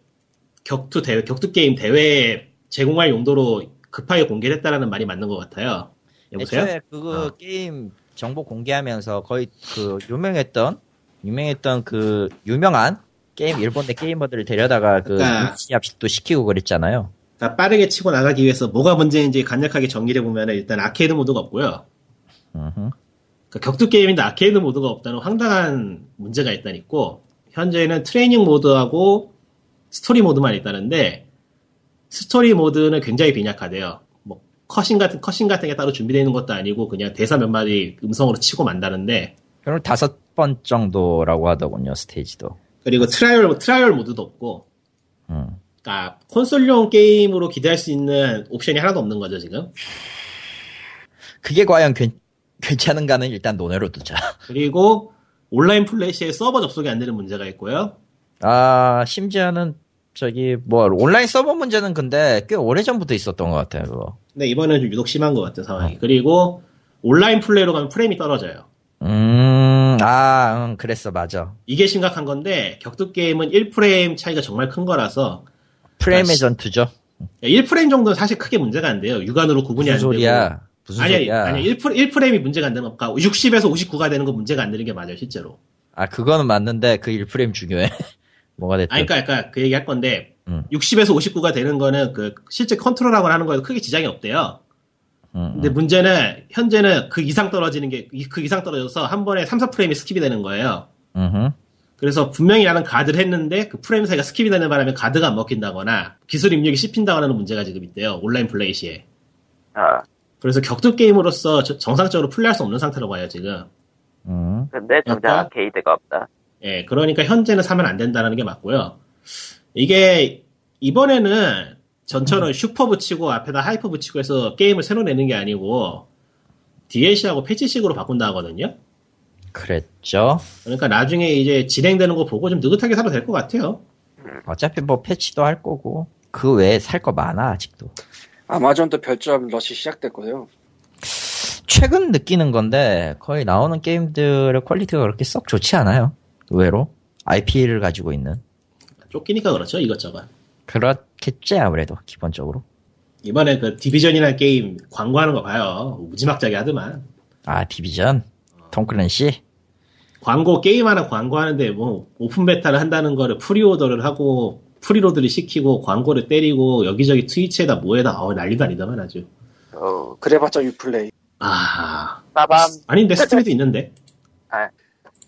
격투 대회 격투 게임 대회에 제공할 용도로 급하게 공개됐다라는 말이 맞는 것 같아요. 여보세요? 애초에 그거 어. 게임 정보 공개하면서 거의 그 유명했던 유명했던 그 유명한 게임 일본 내 게이머들을 데려다가 그 그러니까- 합숙도 시키고 그랬잖아요. 그러니까 빠르게 치고 나가기 위해서 뭐가 문제인지 간략하게 정리를 해보면 일단 아케이드 모드가 없고요. 그러니까 격투 게임인데 아케이드 모드가 없다는 황당한 문제가 일단 있고 현재는 트레이닝 모드하고 스토리 모드만 있다는데 스토리 모드는 굉장히 빈약하대요. 뭐 cutscene 같은 cutscene 같은 게 따로 준비되어 있는 것도 아니고 그냥 대사 몇 마디 음성으로 치고 만다는데 그럼 다섯 번 정도라고 하더군요 스테이지도. 그리고 trial trial 모드도 없고 음. 그러니까 콘솔용 게임으로 기대할 수 있는 옵션이 하나도 없는 거죠 지금. 그게 과연 괜, 괜찮은가는 일단 논외로 두자. (laughs) 그리고 온라인 플레이 시에 서버 접속이 안 되는 문제가 있고요. 아 심지어는 저기 뭐 온라인 서버 문제는 근데 꽤 오래 전부터 있었던 것 같아요. 그거. 근데 이번에는 좀 유독 심한 것 같아 상황이. 그리고 온라인 플레이로 가면 프레임이 떨어져요. 음, 아, 응, 그랬어, 맞아. 이게 심각한 건데 격투 게임은 1프레임 차이가 정말 큰 거라서 프레임의 아이씨. 전투죠. 1프레임 정도는 사실 크게 문제가 안 돼요. 육안으로 구분이 안 되고. 소리야? 무슨 아니, 소리야? 아니, 1, 1프레임이 문제가 안 되는 것까 60에서 59가 되는 건 문제가 안 되는 게 맞아요, 실제로. 아, 그거는 맞는데 그 1프레임 중요해. (laughs) 뭐가 됐든. 아니, 그니까, 그러니까 그 얘기 할 건데, 음. 60에서 59가 되는 거는 그 실제 컨트롤하고 하는 거에도 크게 지장이 없대요. 음, 근데 문제는, 현재는 그 이상 떨어지는 게, 이- 그 이상 떨어져서 한 번에 3, 4프레임이 skip이 되는 거예요. 음, 그래서 분명히 나는 가드를 했는데 그 프레임 사이가 skip이 되는 바람에 가드가 안 먹힌다거나 기술 입력이 씹힌다거나 하는 문제가 지금 있대요. 온라인 플레이 시에. 아, 그래서 격투 게임으로서 저- 정상적으로 플레이할 수 없는 상태로 봐요, 지금. 음. 근데 정작? 아케이드가 없다. 예, 그러니까 현재는 사면 안 된다는 게 맞고요. 이게 이번에는 전처럼 슈퍼 붙이고 앞에다 하이퍼 붙이고 해서 게임을 새로 내는 게 아니고 DLC하고 패치식으로 바꾼다 하거든요. 그랬죠. 그러니까 나중에 이제 진행되는 거 보고 좀 느긋하게 사도 될 것 같아요. 어차피 뭐 패치도 할 거고. 그 외에 살 거 많아, 아직도. 아마존도 별점 러시 시작됐고요. 최근 느끼는 건데, 거의 나오는 게임들의 퀄리티가 그렇게 썩 좋지 않아요. 의외로. IP를 가지고 있는. 쫓기니까 그렇죠, 이것저것. 그렇겠지, 아무래도, 기본적으로. 이번에 그 디비전이라는 게임 광고하는 거 봐요. 무지막지하게 하더만. 아, 디비전? 톰 클랜시? 광고 게임 하나 광고하는데 뭐 open beta를 한다는 거를 pre-order를 하고 preload를 시키고 광고를 때리고 여기저기 트위치에다 뭐에다 어, 난리도 아니다만 아주 어, 그래봤자 유플레이. 아 빠밤. 아닌데 스팀에도 있는데 아,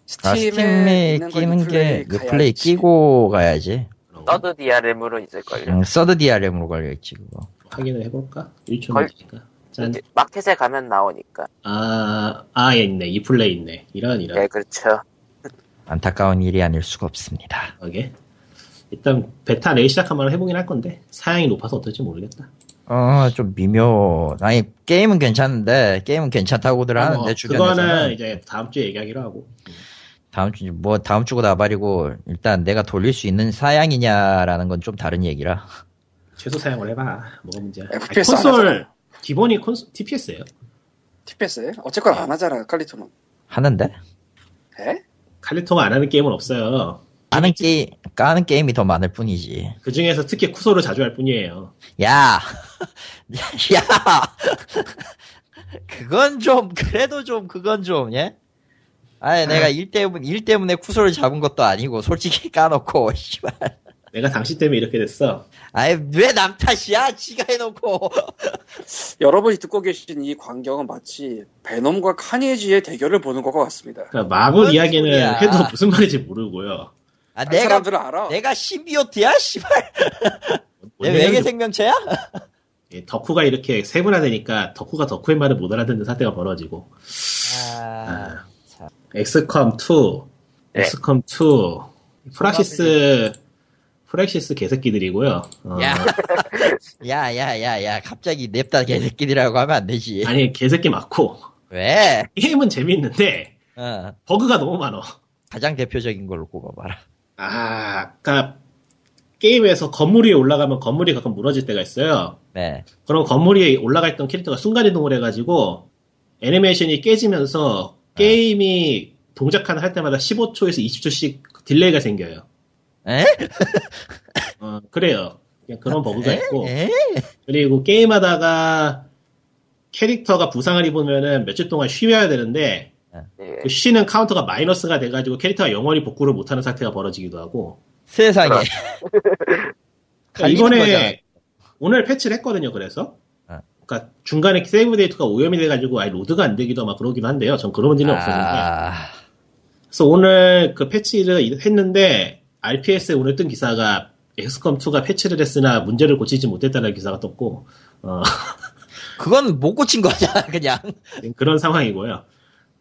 스팀에, 스팀에 있는 거 끼는 게, 유플레이 유플레이 가야지. 끼고 가야지. 서드 DRM으로 있을걸요. 음, 서드 DRM으로 걸려있지, 그거. 확인을 해볼까? 1초만 걸-. 이제 마켓에 가면 나오니까. 아, 아, 얘 있네. 이 플레이 있네. 이런, 이런. 네, 그렇죠. 안타까운 일이 아닐 수가 없습니다. 오케이. 일단, 베타 내일 시작하면 해보긴 할 건데, 사양이 높아서 어떨지 모르겠다. 어, 좀 미묘. 아니, 게임은 괜찮은데, 게임은 괜찮다고들 하는데, 뭐, 주변에서는. 그거는 이제 다음 주에 얘기하기로 하고. 다음 주, 뭐, 다음 주고 나발이고, 일단 내가 돌릴 수 있는 사양이냐라는 건 좀 다른 얘기라. 최소 사양을 해봐. 뭐가 문제야. 아니, FPS 안 콘솔. 기본이 콘솔, TPS예요 TPS에? 어쨌거나 안 하잖아, 칼리토는. 하는데? 에? 칼리토가 안 하는 게임은 없어요. 까는 게임, 까는 게임이 더 많을 뿐이지. 그 중에서 특히 쿠소를 자주 할 뿐이에요. 야! (laughs) 야! (laughs) 그건 좀, 그래도 좀, 그건 좀, 예? 아니, 내가 일 때문에, 일 때문에 쿠소를 잡은 것도 아니고, 솔직히 (laughs) 까놓고, 씨발. 내가 당신 때문에 이렇게 됐어. 아이, 왜남 탓이야? 지가 해놓고. (laughs) 여러분이 듣고 계신 이 광경은 마치 베놈과 카니에지의 대결을 보는 것과 같습니다. 그러니까 마블 뭔 이야기는 소리야. 해도 무슨 말인지 모르고요. 아, 아니, 내가, 사람들은 알아. 내가 신비오트야? 씨발. 내뭔 외계 생명체야? 예, 덕후가 이렇게 세분화되니까 덕후가 덕후의 말을 못 알아듣는 사태가 벌어지고 아, 엑스컴 2, 네. 엑스컴 2, 파이락시스 파이락시스 개새끼들이고요. 어, 야. (laughs) 야, 야, 야, 야, 갑자기 냅다 개새끼들이라고 하면 안 되지. 아니 개새끼 맞고 왜? 게임은 재밌는데 어, 버그가 너무 많어. 가장 대표적인 걸로 꼽아봐라. 아, 그러니까 게임에서 건물 위에 올라가면 건물이 가끔 무너질 때가 있어요. 네. 그럼 건물 위에 올라가 있던 캐릭터가 순간이동을 해가지고 애니메이션이 깨지면서 게임이 동작 하나 할 때마다 15초에서 20초씩 delay가 생겨요. 에? (laughs) 어, 그래요. 그냥 그런 버그가 있고. 에? 그리고 게임하다가 캐릭터가 부상을 입으면은 며칠 동안 쉬어야 되는데 예. 그 쉬는 카운터가 마이너스가 돼가지고 캐릭터가 영원히 복구를 못하는 사태가 벌어지기도 하고 세상에. (laughs) 갈리는 이번에. 오늘 패치를 했거든요. 그래서 어. 그러니까 중간에 save 데이터가 오염이 돼가지고 아예 load가 안 되기도 막 그러기도 한데요. 전 그런 일은 없었는데 아, 그래서 오늘 그 패치를 했는데 RPS에 오늘 뜬 기사가 엑스컴 2가 패치를 했으나 문제를 고치지 못했다는 기사가 떴고 어, (laughs) 그건 못 고친 거잖아, 그냥. 그런 상황이고요.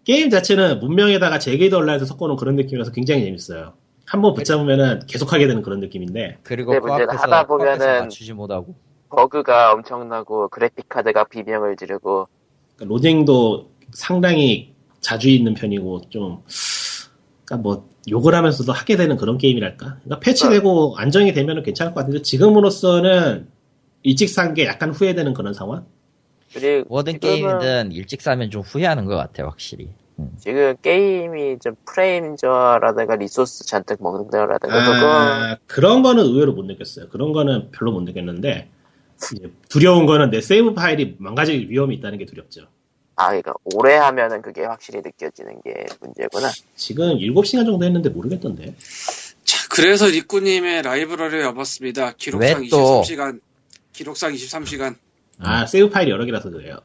게임 자체는 문명에다가 온라인에서 섞어놓은 그런 느낌이라서 굉장히 재밌어요. 한번 붙잡으면은 계속하게 되는 그런 느낌인데 그리고 그 문제는 하다 보면은- 맞추지 못하고. 버그가 엄청나고 그래픽 카드가 비명을 지르고 그러니까 로딩도 상당히 자주 있는 편이고 좀 그러니까 뭐 욕을 하면서도 하게 되는 그런 게임이랄까. 그러니까 패치되고 안정이 되면 괜찮을 것 같은데 지금으로서는 일찍 산 게 약간 후회되는 그런 상황. 그리고 모든 게임이든 일찍 사면 좀 후회하는 것 같아 확실히. 음. 지금 게임이 좀 프레임 저하라든가 리소스 잔뜩 먹는다라든가 아, 그런 거는 의외로 못 느꼈어요. 그런 거는 별로 못 느꼈는데 두려운 거는 내 save 파일이 망가질 위험이 있다는 게 두렵죠. 아 그러니까 오래 하면은 그게 확실히 느껴지는 게 문제구나. 지금 7시간 정도 했는데 모르겠던데. 자, 그래서 리꾸님의 라이브러리를 여봤습니다. 기록상 왜 또? 23시간. 기록상 23시간. 아, 세이브 파일이 여러 개라서 그래요.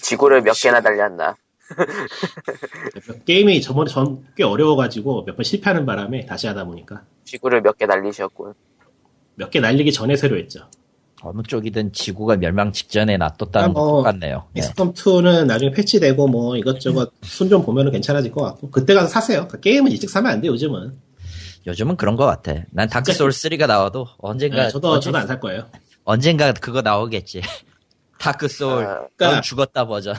지구를 몇 개나 달렸나. 게임이 저번에 전 꽤 어려워가지고 몇 번 실패하는 바람에 다시 하다 보니까 지구를 몇개 날리셨군. 몇 개 날리기 전에 새로 했죠. 어느 쪽이든 지구가 멸망 직전에 놔뒀다는 아, 거 뭐, 똑같네요. 네. 엑스컴2는 나중에 패치되고 뭐 이것저것 순 좀 보면은 괜찮아질 것 같고 그때 가서 사세요. 그러니까 게임은 일찍 사면 안 돼 요즘은. 요즘은 그런 것 같아. 난 다크 소울 3가 나와도 언젠가 네, 저도 언제- 저도 안 살 거예요. 언젠가 그거 나오겠지. (laughs) 다크 소울 아, 넌 그러니까- 죽었다 버전.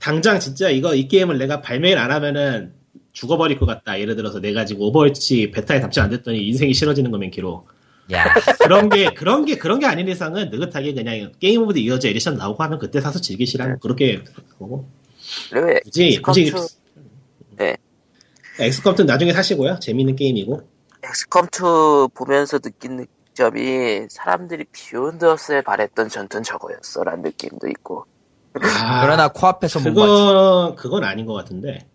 당장 진짜 이거 이 게임을 내가 발매를 안 하면은 죽어버릴 것 같다. 예를 들어서 내가 지금 오버워치 베타에 답장 안 됐더니 인생이 싫어지는 거면 기로. 야, 그런 게 그런 게 그런 게 아닌 이상은 느긋하게 그냥 Game of the Years Edition 나오고 하면 그때 사서 즐기시라는 그렇게 보고 그리고 굳이 굳이 엑스컴2 네. 엑스컴2 나중에 사시고요. 재미있는 게임이고. 엑스컴2 보면서 느낀 점이 사람들이 비욘드어스에 바랬던 전투는 저거였어 라는 느낌도 있고 아, 그러나 코앞에서. 그건 그건 아닌 것 같은데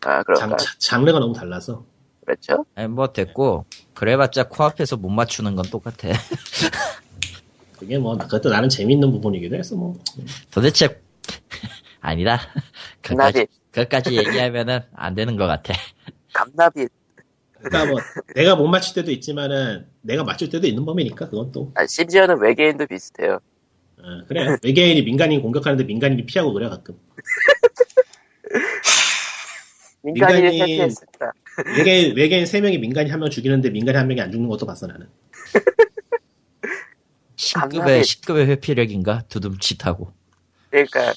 아 장, 그런가 자- 장르가 너무 달라서. 그렇죠? 아니, 뭐 됐고 그래봤자 코앞에서 못 맞추는 건 똑같아. (laughs) 그게 뭐 그것도 나는 재밌는 부분이기도 해서 뭐. 도대체 (laughs) 아니다. 그까지 그까지 얘기하면은 안 되는 것 같아. 감나비 그러니까 뭐 내가 못 맞출 때도 있지만은 내가 맞출 때도 있는 범위니까 그건 또 아, 심지어는 외계인도 비슷해요 어, 그래 외계인이 민간인 공격하는데 민간인이 피하고 그래 가끔 (laughs) 민간인을 민간인- 탈피했습니다 외계인 외계인 세 명이 민간인 한 명 죽이는데 민간인 한 명이 안 죽는 것도 봤어 나는 신급의 감나비- 신급의 회피력인가 두둠칫하고. 그러니까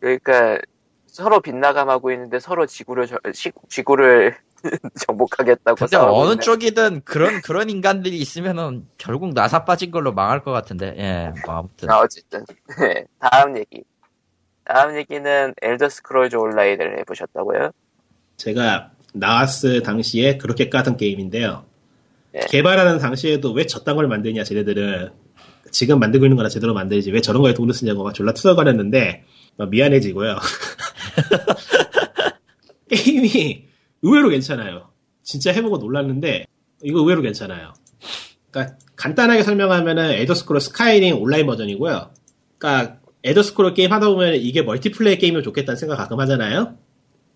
그러니까 서로 빗나감하고 있는데 서로 지구를 저- 시- 지구를 (laughs) 정복하겠다고 근데 어느 있는. 쪽이든 그런 그런 인간들이 있으면은 결국 나사 빠진 걸로 망할 것 같은데. 예, 뭐 아무튼. 아, 어쨌든 (laughs) 네, 다음 얘기 다음 얘기는 엘더 스크롤즈 온라인을 해보셨다고요? 제가 나왔을 당시에 그렇게 까던 게임인데요. 네. 개발하는 당시에도 왜 저딴 걸 만드냐 쟤네들은 지금 만들고 있는 거나 제대로 만들지. 왜 저런 거에 돈을 쓰냐고 막 졸라 투덜거렸는데 막 미안해지고요. (laughs) 게임이 의외로 괜찮아요. 진짜 해보고 놀랐는데 이거 의외로 괜찮아요. 그러니까 간단하게 설명하면은 에더스크롤 스카이림 온라인 버전이고요. 그러니까 에더스크롤 게임 하다 보면 이게 멀티플레이 게임이면 좋겠다는 생각 가끔 하잖아요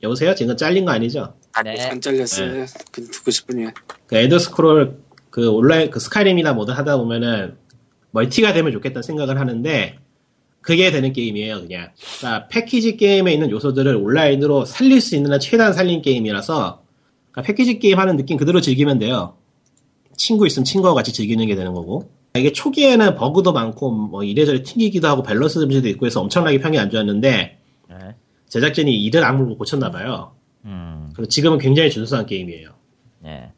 여보세요? 지금 잘린 거 아니죠? 아니 네. 안 잘렸어요. 그 듣고 싶으니. 그 엘더 스크롤 그 온라인 그 스카이림이나 뭐든 하다 보면은 멀티가 되면 좋겠다는 생각을 하는데 그게 되는 게임이에요 그냥 그러니까 패키지 게임에 있는 요소들을 온라인으로 살릴 수 있는 한 최대한 살린 게임이라서 그러니까 패키지 게임 하는 느낌 그대로 즐기면 돼요 친구 있으면 친구와 같이 즐기는 게 되는 거고 이게 초기에는 버그도 많고 뭐 이래저래 튕기기도 하고 밸런스 문제도 있고 해서 엄청나게 평이 안 좋았는데 예. 제작진이 이를 악물고 고쳤나 봐요 음, 그리고 지금은 굉장히 준수한 게임이에요 예.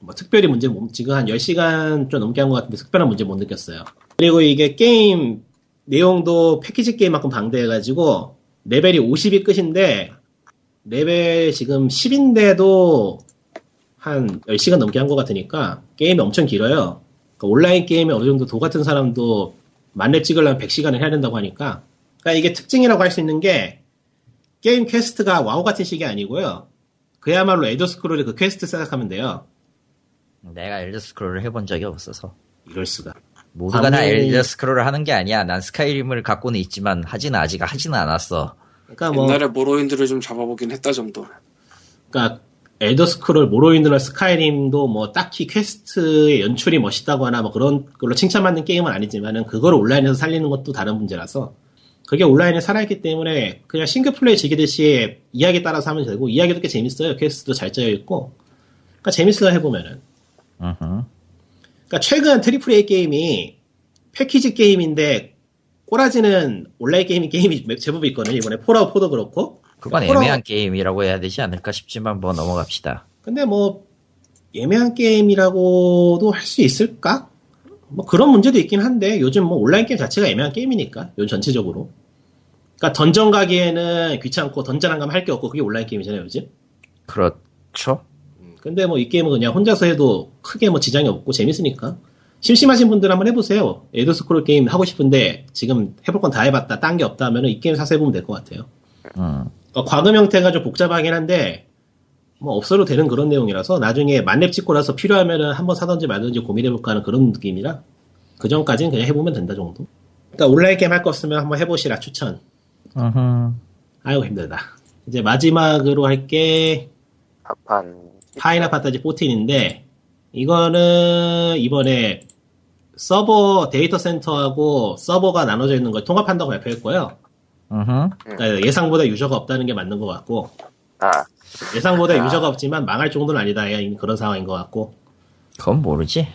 뭐 특별히 문제 못, 지금 한 10시간 좀 넘게 한 것 같은데 특별한 문제 못 느꼈어요. 그리고 이게 게임 내용도 패키지 게임만큼 방대해가지고 레벨이 50이 끝인데 레벨 지금 10인데도 한 10시간 넘게 한 것 같으니까 게임이 엄청 길어요. 그러니까 온라인 게임에 어느 정도 도 같은 사람도 만렙 찍으려면 100시간을 해야 된다고 하니까 그러니까 이게 특징이라고 할 수 있는 게 게임 quest가 WoW 같은 식이 아니고요. 그야말로 Elder Scroll의 그 퀘스트 생각하면 돼요. 내가 Elder Scroll을 해본 적이 없어서. 이럴 수가. 모두가 다 Elder Scroll을 하는 게 아니야. 난 Skyrim을 갖고는 있지만 하지는 아직 하지는 않았어. 그러니까 뭐, 옛날에 Morrowind를 좀 잡아보긴 했다 정도. 그러니까 Elder Scroll, Morrowind나 Skyrim도 뭐 딱히 quest의 연출이 멋있다거나 뭐 그런 걸로 칭찬받는 게임은 아니지만은 그걸 온라인에서 살리는 것도 다른 문제라서 그게 온라인에 살아있기 때문에 그냥 싱글 플레이 즐기듯이 이야기 따라서 하면 되고 이야기도 꽤 재밌어요. quest도 잘 짜여 있고. 그러니까 재밌어요 해보면은. 그러니까 최근 triple A 게임이 패키지 게임인데 꼬라지는 온라인 게임이 게임이 제법 있거든요. 이번에 Fallout 4도 그렇고. 그건 호러- 애매한 게임이라고 해야 되지 않을까 싶지만 뭐 넘어갑시다. 근데 뭐 애매한 게임이라고도 할 수 있을까? 뭐 그런 문제도 있긴 한데 요즘 뭐 온라인 게임 자체가 애매한 게임이니까 요즘 전체적으로. 그러니까 던전 가기에는 귀찮고 던전 안 가면 할 게 없고 그게 온라인 게임이잖아요 요즘. 그렇죠? 근데 뭐 이 게임은 그냥 혼자서 해도 크게 뭐 지장이 없고 재밌으니까 심심하신 분들 한번 해보세요. Elder Scroll 게임 하고 싶은데 지금 해볼 건 다 해봤다 딴 게 없다 하면은 이 게임 사서 해보면 될 것 같아요. 음. 어, 과금 형태가 좀 복잡하긴 한데 뭐 없어도 되는 그런 내용이라서 나중에 만렙 찍고 나서 필요하면은 한번 사든지 말든지 고민해볼까 하는 그런 느낌이라 그 전까지는 그냥 해보면 된다 정도. 그러니까 온라인 게임 할 거 없으면 한번 해보시라 추천. 음흠. 아이고 힘들다. 이제 마지막으로 할게 파판 Final Fantasy 14인데 이거는 이번에 서버 데이터 센터하고 서버가 나눠져 있는 걸 통합한다고 발표했고요. 음흠. 그러니까 예상보다 user가 없다는 게 맞는 것 같고 아 예상보다 아. user가 없지만 망할 정도는 아니다. 그런 상황인 것 같고 그건 모르지.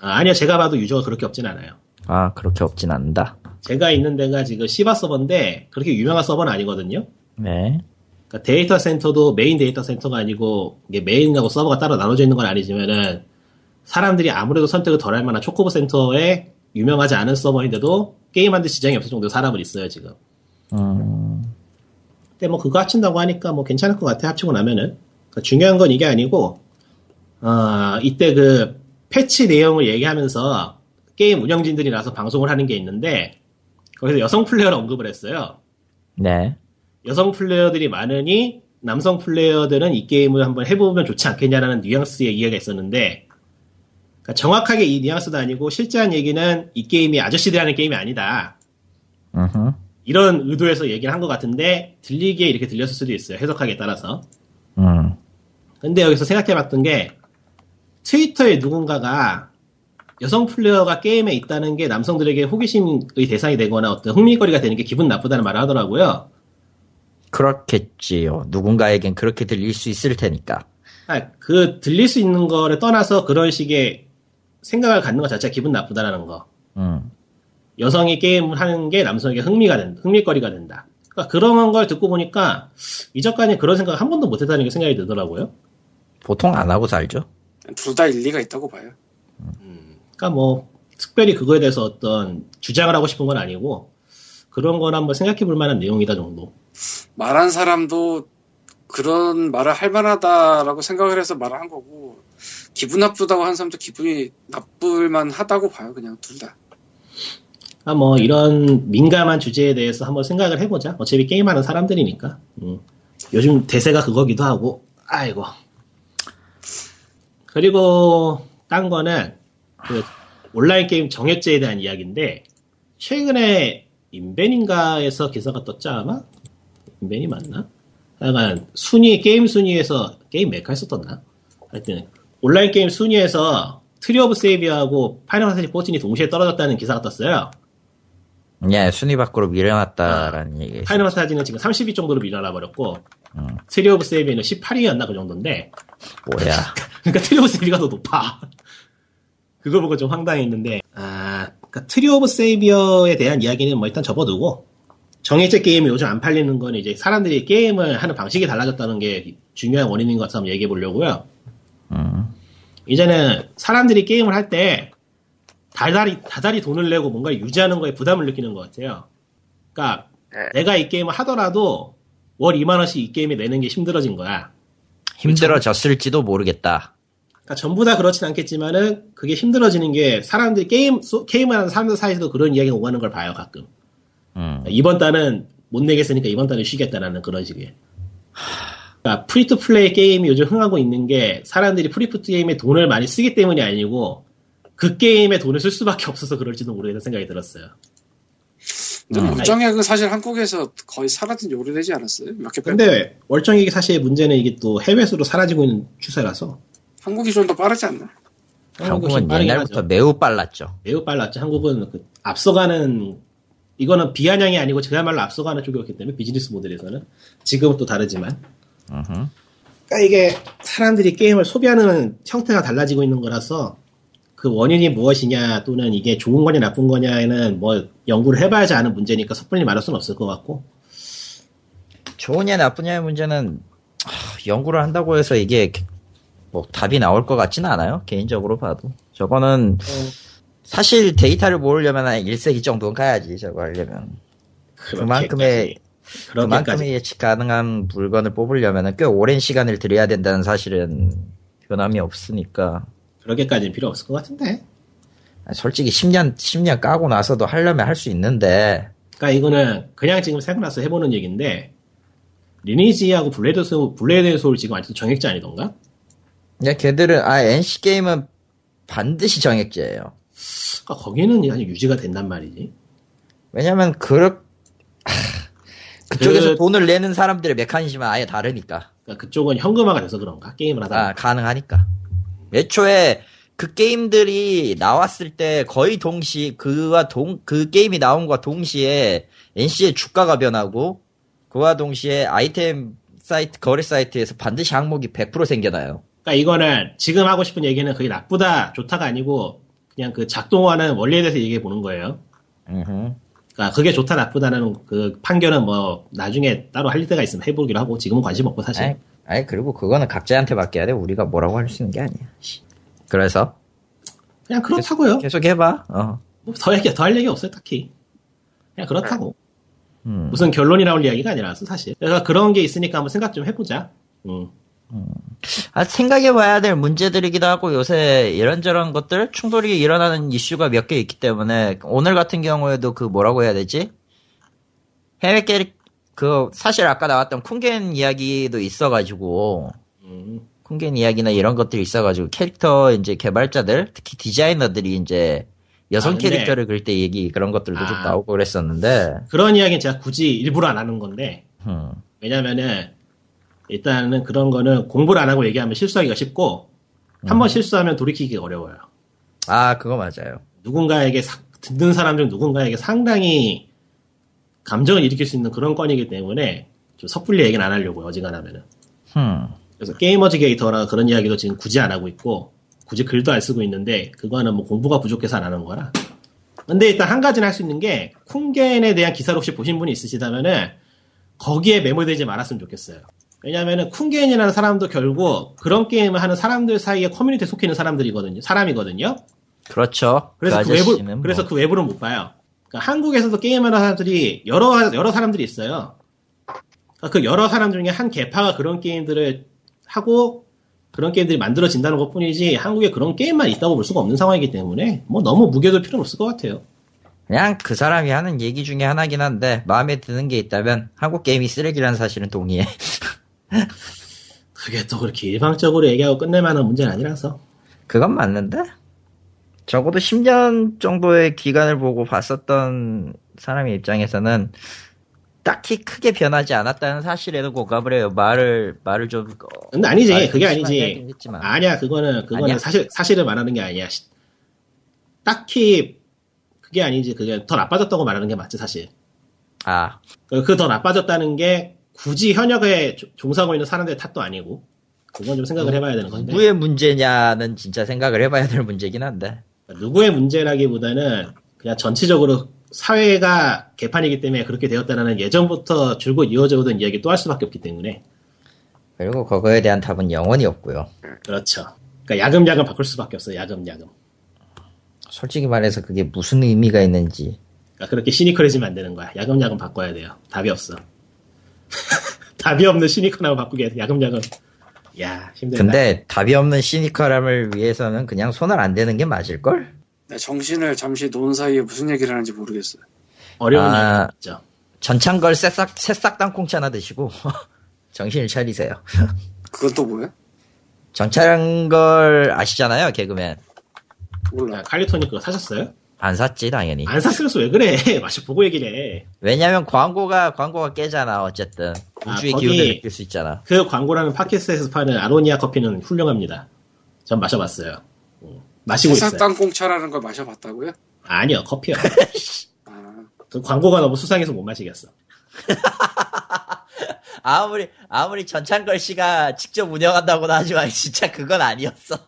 아, 니요 제가 봐도 user가 그렇게 없진 않아요. 아, 그렇게 없진 않는다. 제가 있는 데가 지금 시바 서버인데 그렇게 유명한 서버는 아니거든요. 네. 그러니까 데이터 센터도 메인 데이터 센터가 아니고 이게 메인하고 서버가 따로 나눠져 있는 건 아니지만은 사람들이 아무래도 선택을 덜 할 만한 초코보 센터에 유명하지 않은 서버인데도 게임하는데 지장이 없을 정도로 사람은 있어요 지금. 음, 근데 뭐 그거 합친다고 하니까 뭐 괜찮을 것 같아 합치고 나면은 그러니까 중요한 건 이게 아니고 어, 이때 그 patch 내용을 얘기하면서 게임 운영진들이 나서 방송을 하는 게 있는데 거기서 여성 플레이어를 언급을 했어요. 네. 여성 플레이어들이 많으니 남성 플레이어들은 이 게임을 한번 해보면 좋지 않겠냐라는 뉘앙스의 이야기가 있었는데 그러니까 정확하게 이 뉘앙스도 아니고 실제 한 얘기는 이 게임이 아저씨들이 하는 게임이 아니다. 음흠. 이런 의도에서 얘기를 한 것 같은데 들리기에 이렇게 들렸을 수도 있어요. 해석하기에 따라서. 음, 근데 여기서 생각해봤던 게 트위터에 누군가가 여성 플레이어가 게임에 있다는 게 남성들에게 호기심의 대상이 되거나 어떤 흥미거리가 되는 게 기분 나쁘다는 말을 하더라고요. 그렇겠지요. 누군가에겐 그렇게 들릴 수 있을 테니까. 아, 그 들릴 수 있는 거를 떠나서 그런 식의 생각을 갖는 것 자체가 기분 나쁘다라는 거. 음, 여성이 게임을 하는 게 남성에게 흥미가 된다, 흥미거리가 된다. 그러니까 그런 걸 듣고 보니까 이전까지 그런 생각 한 번도 못했다는 게 생각이 들더라고요. 보통 안 하고 살죠. 둘 다 일리가 있다고 봐요. 그러니까 뭐 특별히 그거에 대해서 어떤 주장을 하고 싶은 건 아니고 그런 건 한번 생각해 볼 만한 내용이다 정도. 말한 사람도 그런 말을 할 만하다라고 생각을 해서 말을 한 거고 기분 나쁘다고 한 사람도 기분이 나쁠 만하다고 봐요. 그냥 둘 다. 아, 뭐 이런 민감한 주제에 대해서 한번 생각을 해보자. 어차피 게임하는 사람들이니까. 음. 요즘 대세가 그거기도 하고. 아이고. 그리고 딴 거는 그 온라인 게임 정액제에 대한 이야기인데 최근에 인벤인가에서 기사가 떴지 아마? 인벤이 맞나? 약간 순위 게임 순위에서 게임 메카에서 떴나? 하여튼 온라인 게임 순위에서 Tree of Savior하고 Final Fantasy 14이 동시에 떨어졌다는 기사가 떴어요. 예, 순위 밖으로 밀려났다라는 얘기. Final Fantasy는 지금 30위 정도로 밀려나 버렸고 음, Tree of Savior는 18위였나 그 정도인데 뭐야. (laughs) 그러니까 Tree of Savior가 더 높아. 그거 보고 좀 황당했는데 아, 그러니까 Tree of Savior에 대한 이야기는 뭐 일단 접어두고 정해제 게임이 요즘 안 팔리는 건 이제 사람들이 게임을 하는 방식이 달라졌다는 게 중요한 원인인 것 같아서 한번 얘기해 보려고요. 음, 이제는 사람들이 게임을 할 때 다달이 다달이 돈을 내고 뭔가 유지하는 거에 부담을 느끼는 것 같아요. 그러니까 네. 내가 이 게임을 하더라도 월 2만 원씩 이 게임에 내는 게 힘들어진 거야. 힘들어졌을지도 모르겠다. 그러니까 전부 다 그렇진 않겠지만은 그게 힘들어지는 게 사람들이 게임 소- 게임을 하는 사람들 사이에서도 그런 이야기가 오가는 걸 봐요 가끔. 음, 이번 달은 못 내겠으니까 이번 달은 쉬겠다라는 그런 식의. 그러니까 free to play 게임이 요즘 흥하고 있는 게 사람들이 free to 게임에 돈을 많이 쓰기 때문이 아니고 그 게임에 돈을 쓸 수밖에 없어서 그럴지도 모르겠다는 생각이 들었어요. 근데 음. 월정액은 사실 한국에서 거의 사라진 지 오래되지 않았어요? 몇개 빼고. 근데 월정액이 사실 문제는 이게 또 해외서도 사라지고 있는 추세라서 한국이 좀 더 빠르지 않나? 한국은 옛날부터 하죠. 매우 빨랐죠. 매우 빨랐죠. 한국은 그 앞서가는 이거는 비아냥이 아니고 그야말로 앞서가는 쪽이었기 때문에 비즈니스 모델에서는 지금은 또 다르지만. 그러니까 이게 사람들이 게임을 소비하는 형태가 달라지고 있는 거라서 그 원인이 무엇이냐 또는 이게 좋은 거냐 나쁜 거냐에는 뭐 연구를 해봐야지 아는 문제니까 섣불리 말할 수는 없을 것 같고 좋으냐 나쁘냐의 문제는 하, 연구를 한다고 해서 이게 뭐 답이 나올 것 같지는 않아요. 개인적으로 봐도. 저거는 사실 데이터를 모으려면 한 1세기 정도는 가야지 저거 하려면. 그만큼의. 그만큼의 예측 가능한 물건을 뽑으려면 꽤 오랜 시간을 들여야 된다는 사실은 변함이 없으니까. 그렇게까지는 필요 없을 것 같은데. 솔직히 10년, 10년 까고 나서도 하려면 할 수 있는데, 그러니까 이거는 그냥 지금 세고 나서 해보는 얘기인데 Lineage하고 Blade Soul, Blade Soul 지금 아직도 정액제 아니던가? 야, 걔들은, 아, NC게임은 반드시 정액제예요. 그러니까 거기는 아직 유지가 된단 말이지. 왜냐면, 그렇, 하, 그쪽에서 그- 돈을 내는 사람들의 메커니즘은 아예 다르니까. 그러니까 그쪽은 현금화가 돼서 그런가? 게임을 하다. 아, 가능하니까. 애초에 그 게임들이 나왔을 때 거의 동시, 그와 동, 그 게임이 나온과 동시에 NC의 주가가 변하고, 그와 동시에 아이템 사이트, 거래 사이트에서 반드시 항목이 100% 생겨나요. 그러니까 이거는 지금 하고 싶은 얘기는 그게 나쁘다, 좋다가 아니고 그냥 그 작동하는 원리에 대해서 얘기해 보는 거예요. 그러니까 그게 좋다, 나쁘다는 그 판결은 뭐 나중에 따로 할 때가 있으면 해보기로 하고 지금은 관심 없고 사실. 아니, 아니, 그리고 그거는 각자한테 맡겨야 돼. 우리가 뭐라고 할 수 있는 게 아니야. 씨. 그래서, 그냥 그렇다고요. 계속 해봐. 어. 뭐더 얘기, 더 할 얘기 없어요, 딱히. 그냥 그렇다고. 음. 무슨 결론이 나올 이야기가 아니라서 사실. 그래서 그런 게 있으니까 한번 생각 좀 해보자. 음. 아, 생각해봐야 될 문제들이기도 하고 요새 이런저런 것들 충돌이 일어나는 이슈가 몇 개 있기 때문에 오늘 같은 경우에도 그 뭐라고 해야 되지? 해외 캐릭 그 사실 아까 나왔던 쿵겐 이야기도 있어가지고 음. 쿵겐 이야기나 이런 것들이 있어가지고 캐릭터 이제 개발자들 특히 디자이너들이 이제 여성 아, 캐릭터를 그릴 때 얘기 그런 것들도 좀 아. 나오고 그랬었는데 그런 이야기는 제가 굳이 일부러 안 하는 건데, 음. 왜냐면은, 일단은 그런 거는 공부를 안 하고 얘기하면 실수하기가 쉽고, 한번 실수하면 돌이키기가 어려워요. 아 그거 맞아요. 누군가에게, 사- 듣는 사람 중 누군가에게 상당히 감정을 일으킬 수 있는 그런 건이기 때문에, 좀 섣불리 얘기는 안 하려고요, 어지간하면은. 음. 그래서 게이머즈 게이터라 그런 이야기도 지금 굳이 안 하고 있고 굳이 글도 안 쓰고 있는데 그거는 뭐 공부가 부족해서 안 하는 거라. 근데 일단 한 가지는 할 수 있는 게 쿵겐에 대한 기사를 혹시 보신 분이 있으시다면은 거기에 매몰되지 말았으면 좋겠어요. 왜냐면은 쿵겐이라는 사람도 결국 그런 게임을 하는 사람들 사이에 커뮤니티에 속해 있는 사람들이거든요. 사람이거든요. 그렇죠. 그래서 그, 아저씨는 외부 뭐. 그래서 그 외부는 못 봐요. 그러니까 한국에서도 게임하는 사람들이 여러 여러 사람들이 있어요. 그러니까 그 여러 사람 중에 한 개파가 그런 게임들을 하고 그런 게임들이 만들어진다는 것 뿐이지 한국에 그런 게임만 있다고 볼 수가 없는 상황이기 때문에 뭐 너무 무게둘 필요는 없을 것 같아요. 그냥 그 사람이 하는 얘기 중에 하나긴 한데 마음에 드는 게 있다면 한국 게임이 쓰레기라는 사실은 동의해. (laughs) 그게 또 그렇게 일방적으로 얘기하고 끝낼 만한 문제는 아니라서. 그건 맞는데 적어도 10년 정도의 기간을 보고 봤었던 사람의 입장에서는 딱히 크게 변하지 않았다는 사실에도 공감을 해요. 말을 말을 좀 어, 근데 아니지. 말을 그게 아니지. 아니야. 그거는 그거는 아니야? 사실 사실을 말하는 게 아니야. 시- 딱히 그게 아니지. 그게 더 나빠졌다고 말하는 게 맞지 사실. 아 그 더 나빠졌다는 게 굳이 현역에 조- 종사하고 있는 사람들의 탓도 아니고 그건 좀 생각을 해봐야 되는 건데 누구의 문제냐는 진짜 생각을 해봐야 될 문제긴 한데. 누구의 문제라기보다는 그냥 전체적으로 사회가 개판이기 때문에 그렇게 되었다는 예전부터 줄곧 이어져 오던 이야기 또 할 수밖에 없기 때문에 그리고 그거에 대한 답은 영원히 없고요. 그렇죠. 그러니까 야금야금 바꿀 수밖에 없어요. 야금야금. 솔직히 말해서 그게 무슨 의미가 있는지 그러니까 그렇게 시니컬해지면 안 되는 거야. 야금야금 바꿔야 돼요. 답이 없어. (laughs) 답이 없는 시니컬하고 바꾸게 돼. 야금야금. 야 힘들다. 근데 답이 없는 시니컬함을 위해서는 그냥 손을 안 대는 게 맞을걸? 내 정신을 잠시 놓은 사이에 무슨 얘기를 하는지 모르겠어요. 어려운 아. 전창걸 새싹, 새싹 땅콩차나 드시고 (laughs) 정신을 차리세요. (laughs) 그건 또 뭐야? 전창걸 아시잖아요, 개그맨. 몰라. 칼리토니 그거 사셨어요? 안 샀지, 당연히. 안 샀으면서 왜 그래? (laughs) 마시 보고 얘기를 해. 왜냐면 광고가, 광고가 깨잖아, 어쨌든. 아, 우주의 거기- 기운을 느낄 수 있잖아. 그 광고라는 팟캐스트에서 파는 아로니아 커피는 훌륭합니다. 전 마셔봤어요. 음, 마시고 있어요. 땅콩차라는 걸 마셔봤다고요? 아니요, 커피요. (laughs) 아, 그 광고가 너무 수상해서 못 마시겠어. (laughs) 아무리, 아무리 전창걸 씨가 직접 운영한다고는 하지만 진짜 그건 아니었어.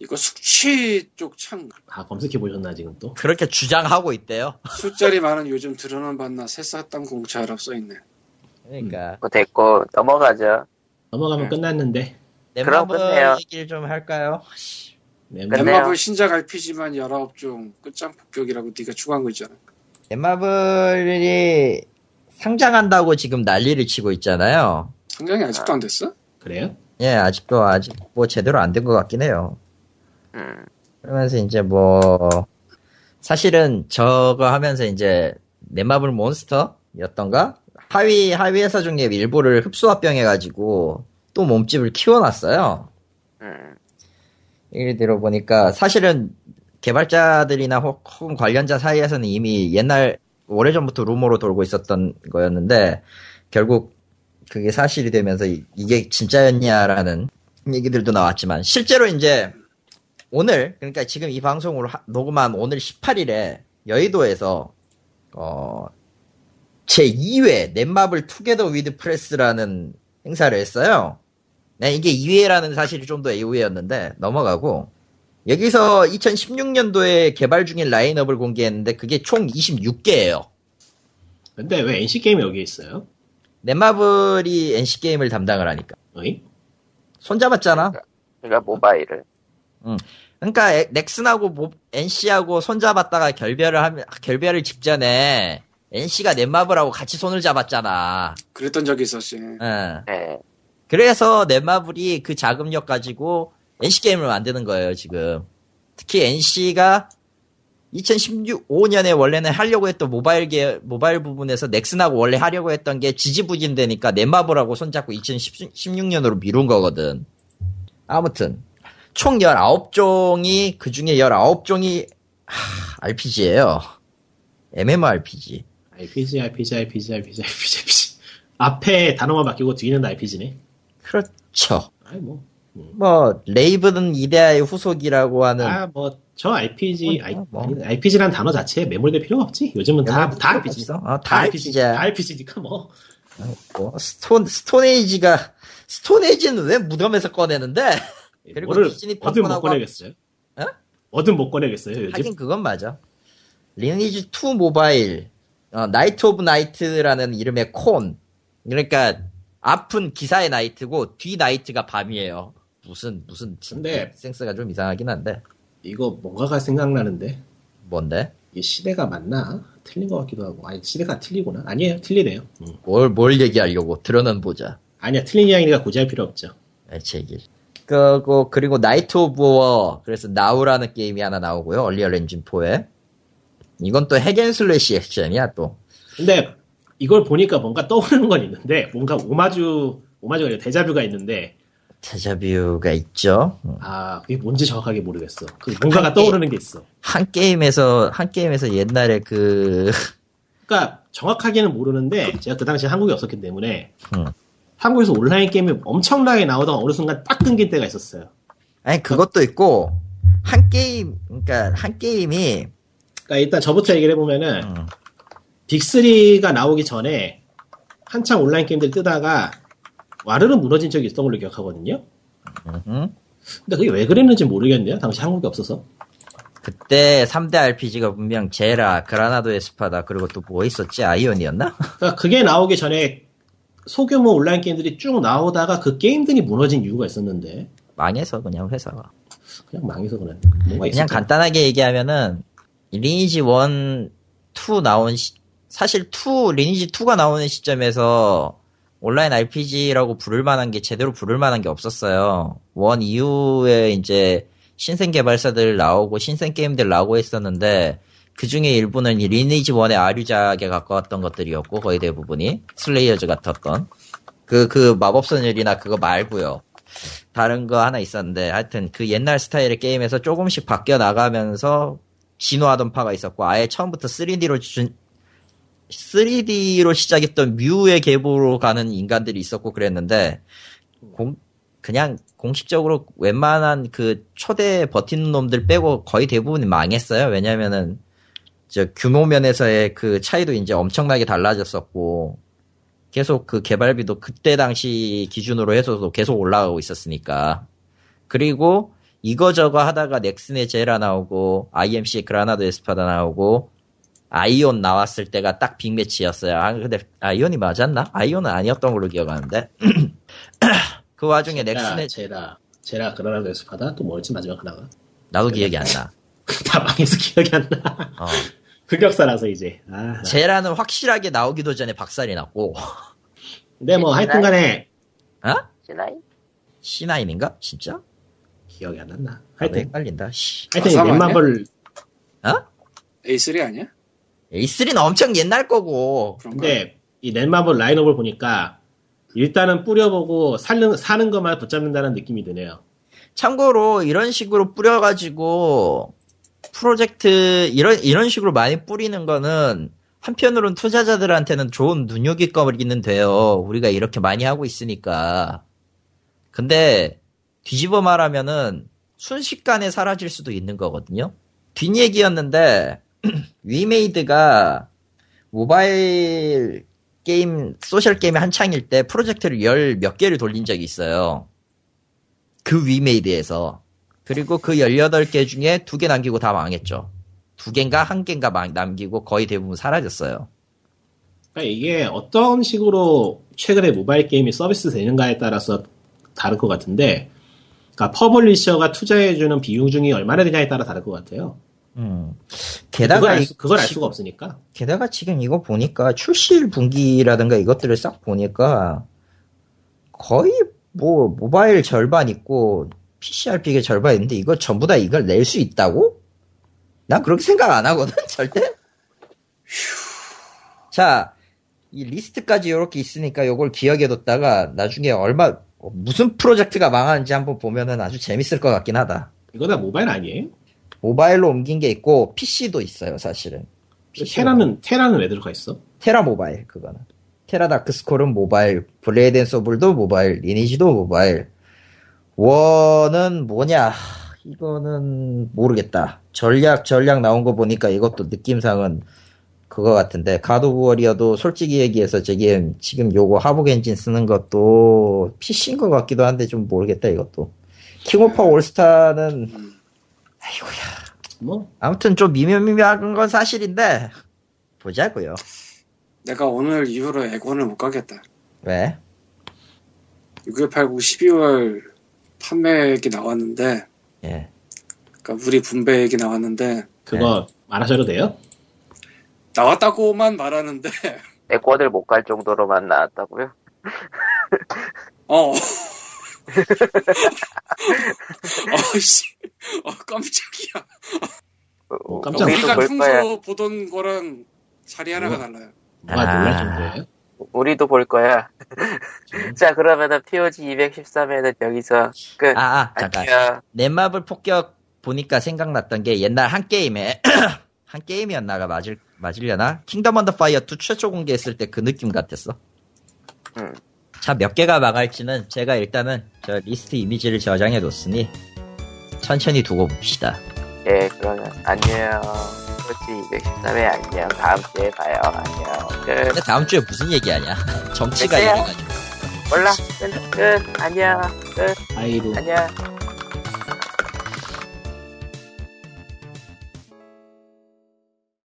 이거 숙취 쪽 창 아 검색해 보셨나 지금 또? 그렇게 주장하고 있대요. 술자리 많은 요즘 드러난 봤나 새싹당 공차라고 써있네. 그러니까 뭐 됐고 넘어가죠. 넘어가면 네. 끝났는데. 그럼 넷마블 끝내요. 얘기를 좀 할까요? 넷마블 신작 RPG만 19종 끝장 폭격이라고 네가 추가한 거 있잖아. 넷마블이 상장한다고 지금 난리를 치고 있잖아요. 상장이 아직도 안 됐어? 그래요? 예, 아직도 아직 뭐 제대로 안 된 것 같긴 해요. 음, 그러면서 이제 뭐 사실은 저거 하면서 이제 넷마블 몬스터였던가 하위 하위 회사 중에 일부를 흡수 합병해가지고 또 몸집을 키워놨어요. 음, 예를 들어 보니까 사실은 개발자들이나 혹- 혹은 관련자 사이에서는 이미 옛날 오래전부터 루머로 돌고 있었던 거였는데 결국 그게 사실이 되면서 이- 이게 진짜였냐라는 얘기들도 나왔지만 실제로 이제 오늘 그러니까 지금 이 방송으로 하- 녹음한 오늘 18일에 여의도에서 어, 제 2회 넷마블 Together with Press라는 행사를 했어요. 네, 이게 2회라는 사실이 좀더 의외였는데 넘어가고 여기서 2016년도에 개발 중인 라인업을 공개했는데 그게 총 26개예요. 근데 왜 NC 게임이 여기 있어요? 넷마블이 NC 게임을 담당을 하니까 어이? 손잡았잖아. 그러니까 모바일을. 그러니까 에- 넥슨하고 모- NC하고 손잡았다가 결별을 하면 결별을 직전에 NC가 넷마블하고 같이 손을 잡았잖아. 그랬던 적이 있었지. 응. 네. 그래서 넷마블이 그 자금력 가지고 NC 게임을 만드는 거예요, 지금. 특히 NC가 2015년에 원래는 하려고 했던 모바일 계 모바일 부분에서 넥슨하고 원래 하려고 했던 게 지지부진 되니까 넷마블하고 손잡고 2016년으로 미룬 거거든. 아무튼 총 19종이 그 중에 19종이 RPG예요. MMORPG. RPG, RPG, RPG, RPG, RPG, RPG. 앞에 단어만 바뀌고 뒤는 RPG네. 그렇죠. 아이 뭐. 뭐 레이브는 이데아의 후속이라고 하는 아, 뭐, 저 RPG, 뭐, 뭐. 아니, RPG란 단어 자체에 매몰될 필요가 없지. 요즘은 다, 다 RPG. 어, 다다 RPG. RPG야. 다 RPG니까 뭐. 뭐, Stone, 스톤에이지가, 스톤에이지는 왜 무덤에서 꺼내는데? 그리고 뭐를 뭐든 못 꺼내겠어요? 어? 뭐든 못 꺼내겠어요, 요즘? 하긴 그건 맞아. Lineage 2 모바일, 어, Knight of Night라는 이름의 콘. 그러니까, 앞은 기사의 knight고, 뒤 night가 밤이에요. 무슨, 무슨, 근데- 센스가 좀 이상하긴 한데. 이거 뭔가가 생각나는데. 뭔데? 이게 시대가 맞나? 틀린 것 같기도 하고. 아니, 시대가 틀리구나. 아니에요, 틀리네요. 음. 뭘, 뭘 얘기하려고. 들어는 보자. 아니야, 틀린 이야기니까 굳이 할 필요 없죠. 제길. 그리고, 그리고 Night of War, 그래서 NOW라는 게임이 하나 나오고요. Unreal Engine 4에. 이건 또 hack and slash 액션이야, 또. 근데 이걸 보니까 뭔가 떠오르는 건 있는데, 뭔가 오마주, 오마주가 아니라 데자뷰가 있는데, 데자뷰가 있죠. 음. 아, 그게 뭔지 정확하게 모르겠어. 그 뭔가가 떠오르는 게 있어. 한 게임에서, 한 게임에서 옛날에 그, 그러니까 정확하게는 모르는데, 제가 그 당시에 한국에 없었기 때문에, 음. 한국에서 온라인 게임이 엄청나게 나오다가 어느 순간 딱 끊긴 때가 있었어요. 아니, 그것도 있고, 한 게임, 그러니까, 한 게임이, 그러니까 일단 저부터 얘기를 해보면은, 음, 빅3가 나오기 전에, 한창 온라인 게임들 뜨다가, 와르르 무너진 적이 있던 걸로 기억하거든요? 음, 근데 그게 왜 그랬는지 모르겠네요. 당시 한국에 없어서. 그때 3대 RPG가 분명 제라, 그라나도 에스파다, 그리고 또 뭐 있었지? 아이온이었나? 그러니까 그게 나오기 전에 소규모 온라인 게임들이 쭉 나오다가 그 게임들이 무너진 이유가 있었는데 망해서 그냥 회사가. 그냥 망해서 그랬나 뭔가 그냥 있었죠. 간단하게 얘기하면은 리니지 1, 2 나온 시, 사실 2 리니지 2가 나오는 시점에서 온라인 RPG라고 부를 만한 게 제대로 부를 만한 게 없었어요. 1 이후에 이제 신생 개발사들 나오고 신생 게임들 나오고 했었는데 그 중에 일부는 이 리니지 1의 아류작에 가까웠던 것들이었고 거의 대부분이 슬레이어즈 같았던 그그 마법소녀리나 그거 말고요. 다른 거 하나 있었는데 하여튼 그 옛날 스타일의 게임에서 조금씩 바뀌어 나가면서 진화하던 파가 있었고 아예 처음부터 3D로 준 3D로 시작했던 뮤의 계보로 가는 인간들이 있었고 그랬는데 공 그냥 공식적으로 웬만한 그 초대 버티는 놈들 빼고 거의 대부분이 망했어요. 왜냐면은 저 규모 면에서의 그 차이도 이제 엄청나게 달라졌었고 계속 그 개발비도 그때 당시 기준으로 해서도 계속 올라가고 있었으니까. 그리고 이거저거 하다가 넥슨의 제라 나오고 IMC 그라나도 에스파다 나오고 아이온 나왔을 때가 딱 빅매치였어요. 아 근데 아이온이 맞았나? 아이온은 아니었던 걸로 기억하는데 (clears throat) 그 와중에 넥슨의 제라, 제라 그러나도 연습하다 또 뭐였지 마지막 하나가? 나도 기억이 안 나. (laughs) 다 망해서 기억이 안 나. 어. (laughs) 흑역사라서 이제. 아, 제라는 확실하게 나오기도 전에 박살이 났고 근데 뭐 하여튼 간에 어? 시나이? C9인가? 진짜? 기억이 안 난다. 나도 하여튼 헷갈린다. 씨. 하여튼 아삼 넷마블 어? A3 아니야? A3는 엄청 옛날 거고 그런가? 근데 이 넷마블 라인업을 보니까 일단은 뿌려보고 사는 사는 것만 붙잡는다는 느낌이 드네요. 참고로 이런 식으로 뿌려가지고 프로젝트 이런 이런 식으로 많이 뿌리는 거는 한편으로는 투자자들한테는 좋은 눈요깃거리는 돼요. 우리가 이렇게 많이 하고 있으니까. 근데 뒤집어 말하면은 순식간에 사라질 수도 있는 거거든요. 뒷얘기였는데 (clears throat) 위메이드가 모바일 게임 소셜 게임이 한창일 때 프로젝트를 열 몇 개를 돌린 적이 있어요. 그 위메이드에서. 그리고 그 18개 중에 두 개 남기고 다 망했죠. 두 개인가 한 개인가 막 남기고 거의 대부분 사라졌어요. 그러니까 이게 어떤 식으로 최근에 모바일 게임이 서비스 되는가에 따라서 다를 것 같은데, 그러니까 publisher가 투자해주는 비용 중이 얼마나 되냐에 따라 다를 것 같아요. 음. 그걸 게다가 알, 이- 수, 그걸 알 지- 수가 없으니까. 게다가 지금 이거 보니까 출시 분기라든가 이것들을 싹 보니까 거의 뭐 모바일 절반 있고 PCRP의 절반 있는데 이거 전부 다 이걸 낼 수 있다고? 난 그렇게 생각 안 하거든 (laughs) 절대. 자, 이 리스트까지 이렇게 있으니까 이걸 기억해뒀다가 나중에 얼마 어, 무슨 프로젝트가 망하는지 한번 보면은 아주 재밌을 것 같긴 하다. 이거 다 모바일 아니에요? 모바일로 옮긴 게 있고 PC도 있어요 사실은. 테라는 테라는 왜 들어가 있어? 테라 모바일 그거는 테라 다크스콜은 모바일 블레이드 앤 소블도 모바일 리니지도 모바일 원은 뭐냐? 이거는 모르겠다. 전략 전략 나온 거 보니까 이것도 느낌상은 그거 같은데. 가드 오브 워리어도 솔직히 얘기해서 저게 지금 요거 하복 엔진 쓰는 것도 PC인 것 같기도 한데 좀 모르겠다 이것도. 킹 오브 파워 올스타는 아이고야. 뭐? 아무튼 좀 미묘미묘한 건 사실인데 보자고요. 내가 오늘 이후로 액원을 못 가겠다. 왜? 6189 12월 판매액이 나왔는데, 예. 그러니까 우리 분배액이 나왔는데, 그거 말하셔도 돼요? 나왔다고만 말하는데, (laughs) 애권을 못 갈 정도로만 나왔다고요? (laughs) 어. (laughs) 어씨, 어, 깜짝이야. 어, 깜짝 우리가. 평소 보던 거랑 자리 하나가 달라요. 아. 놀랄 정도예요? 우리도 볼 거야. (laughs) 자, 그러면은 POG 213회는 여기서 끝. 아, 아, 잠깐. 안녕. 넷마블 폭격 보니까 생각났던 게 옛날 한 게임에, (clears throat) 한 게임이었나가 맞을, 맞으려나? 킹덤 언더 파이어 2 최초 공개했을 때 그 느낌 같았어. 음. 자, 몇 개가 망할지는 제가 일단은 저 리스트 이미지를 저장해 뒀으니 천천히 두고 봅시다. 예, 그러면 안녕. POG 213회 안녕. 다음 주에 봐요. 안녕. 끝. 근데 다음 주에 무슨 얘기하냐? (laughs) 정치가 됐어요? 이래가지고. 몰라. 끝. 끝. 안녕. 끝. 아이로 안녕.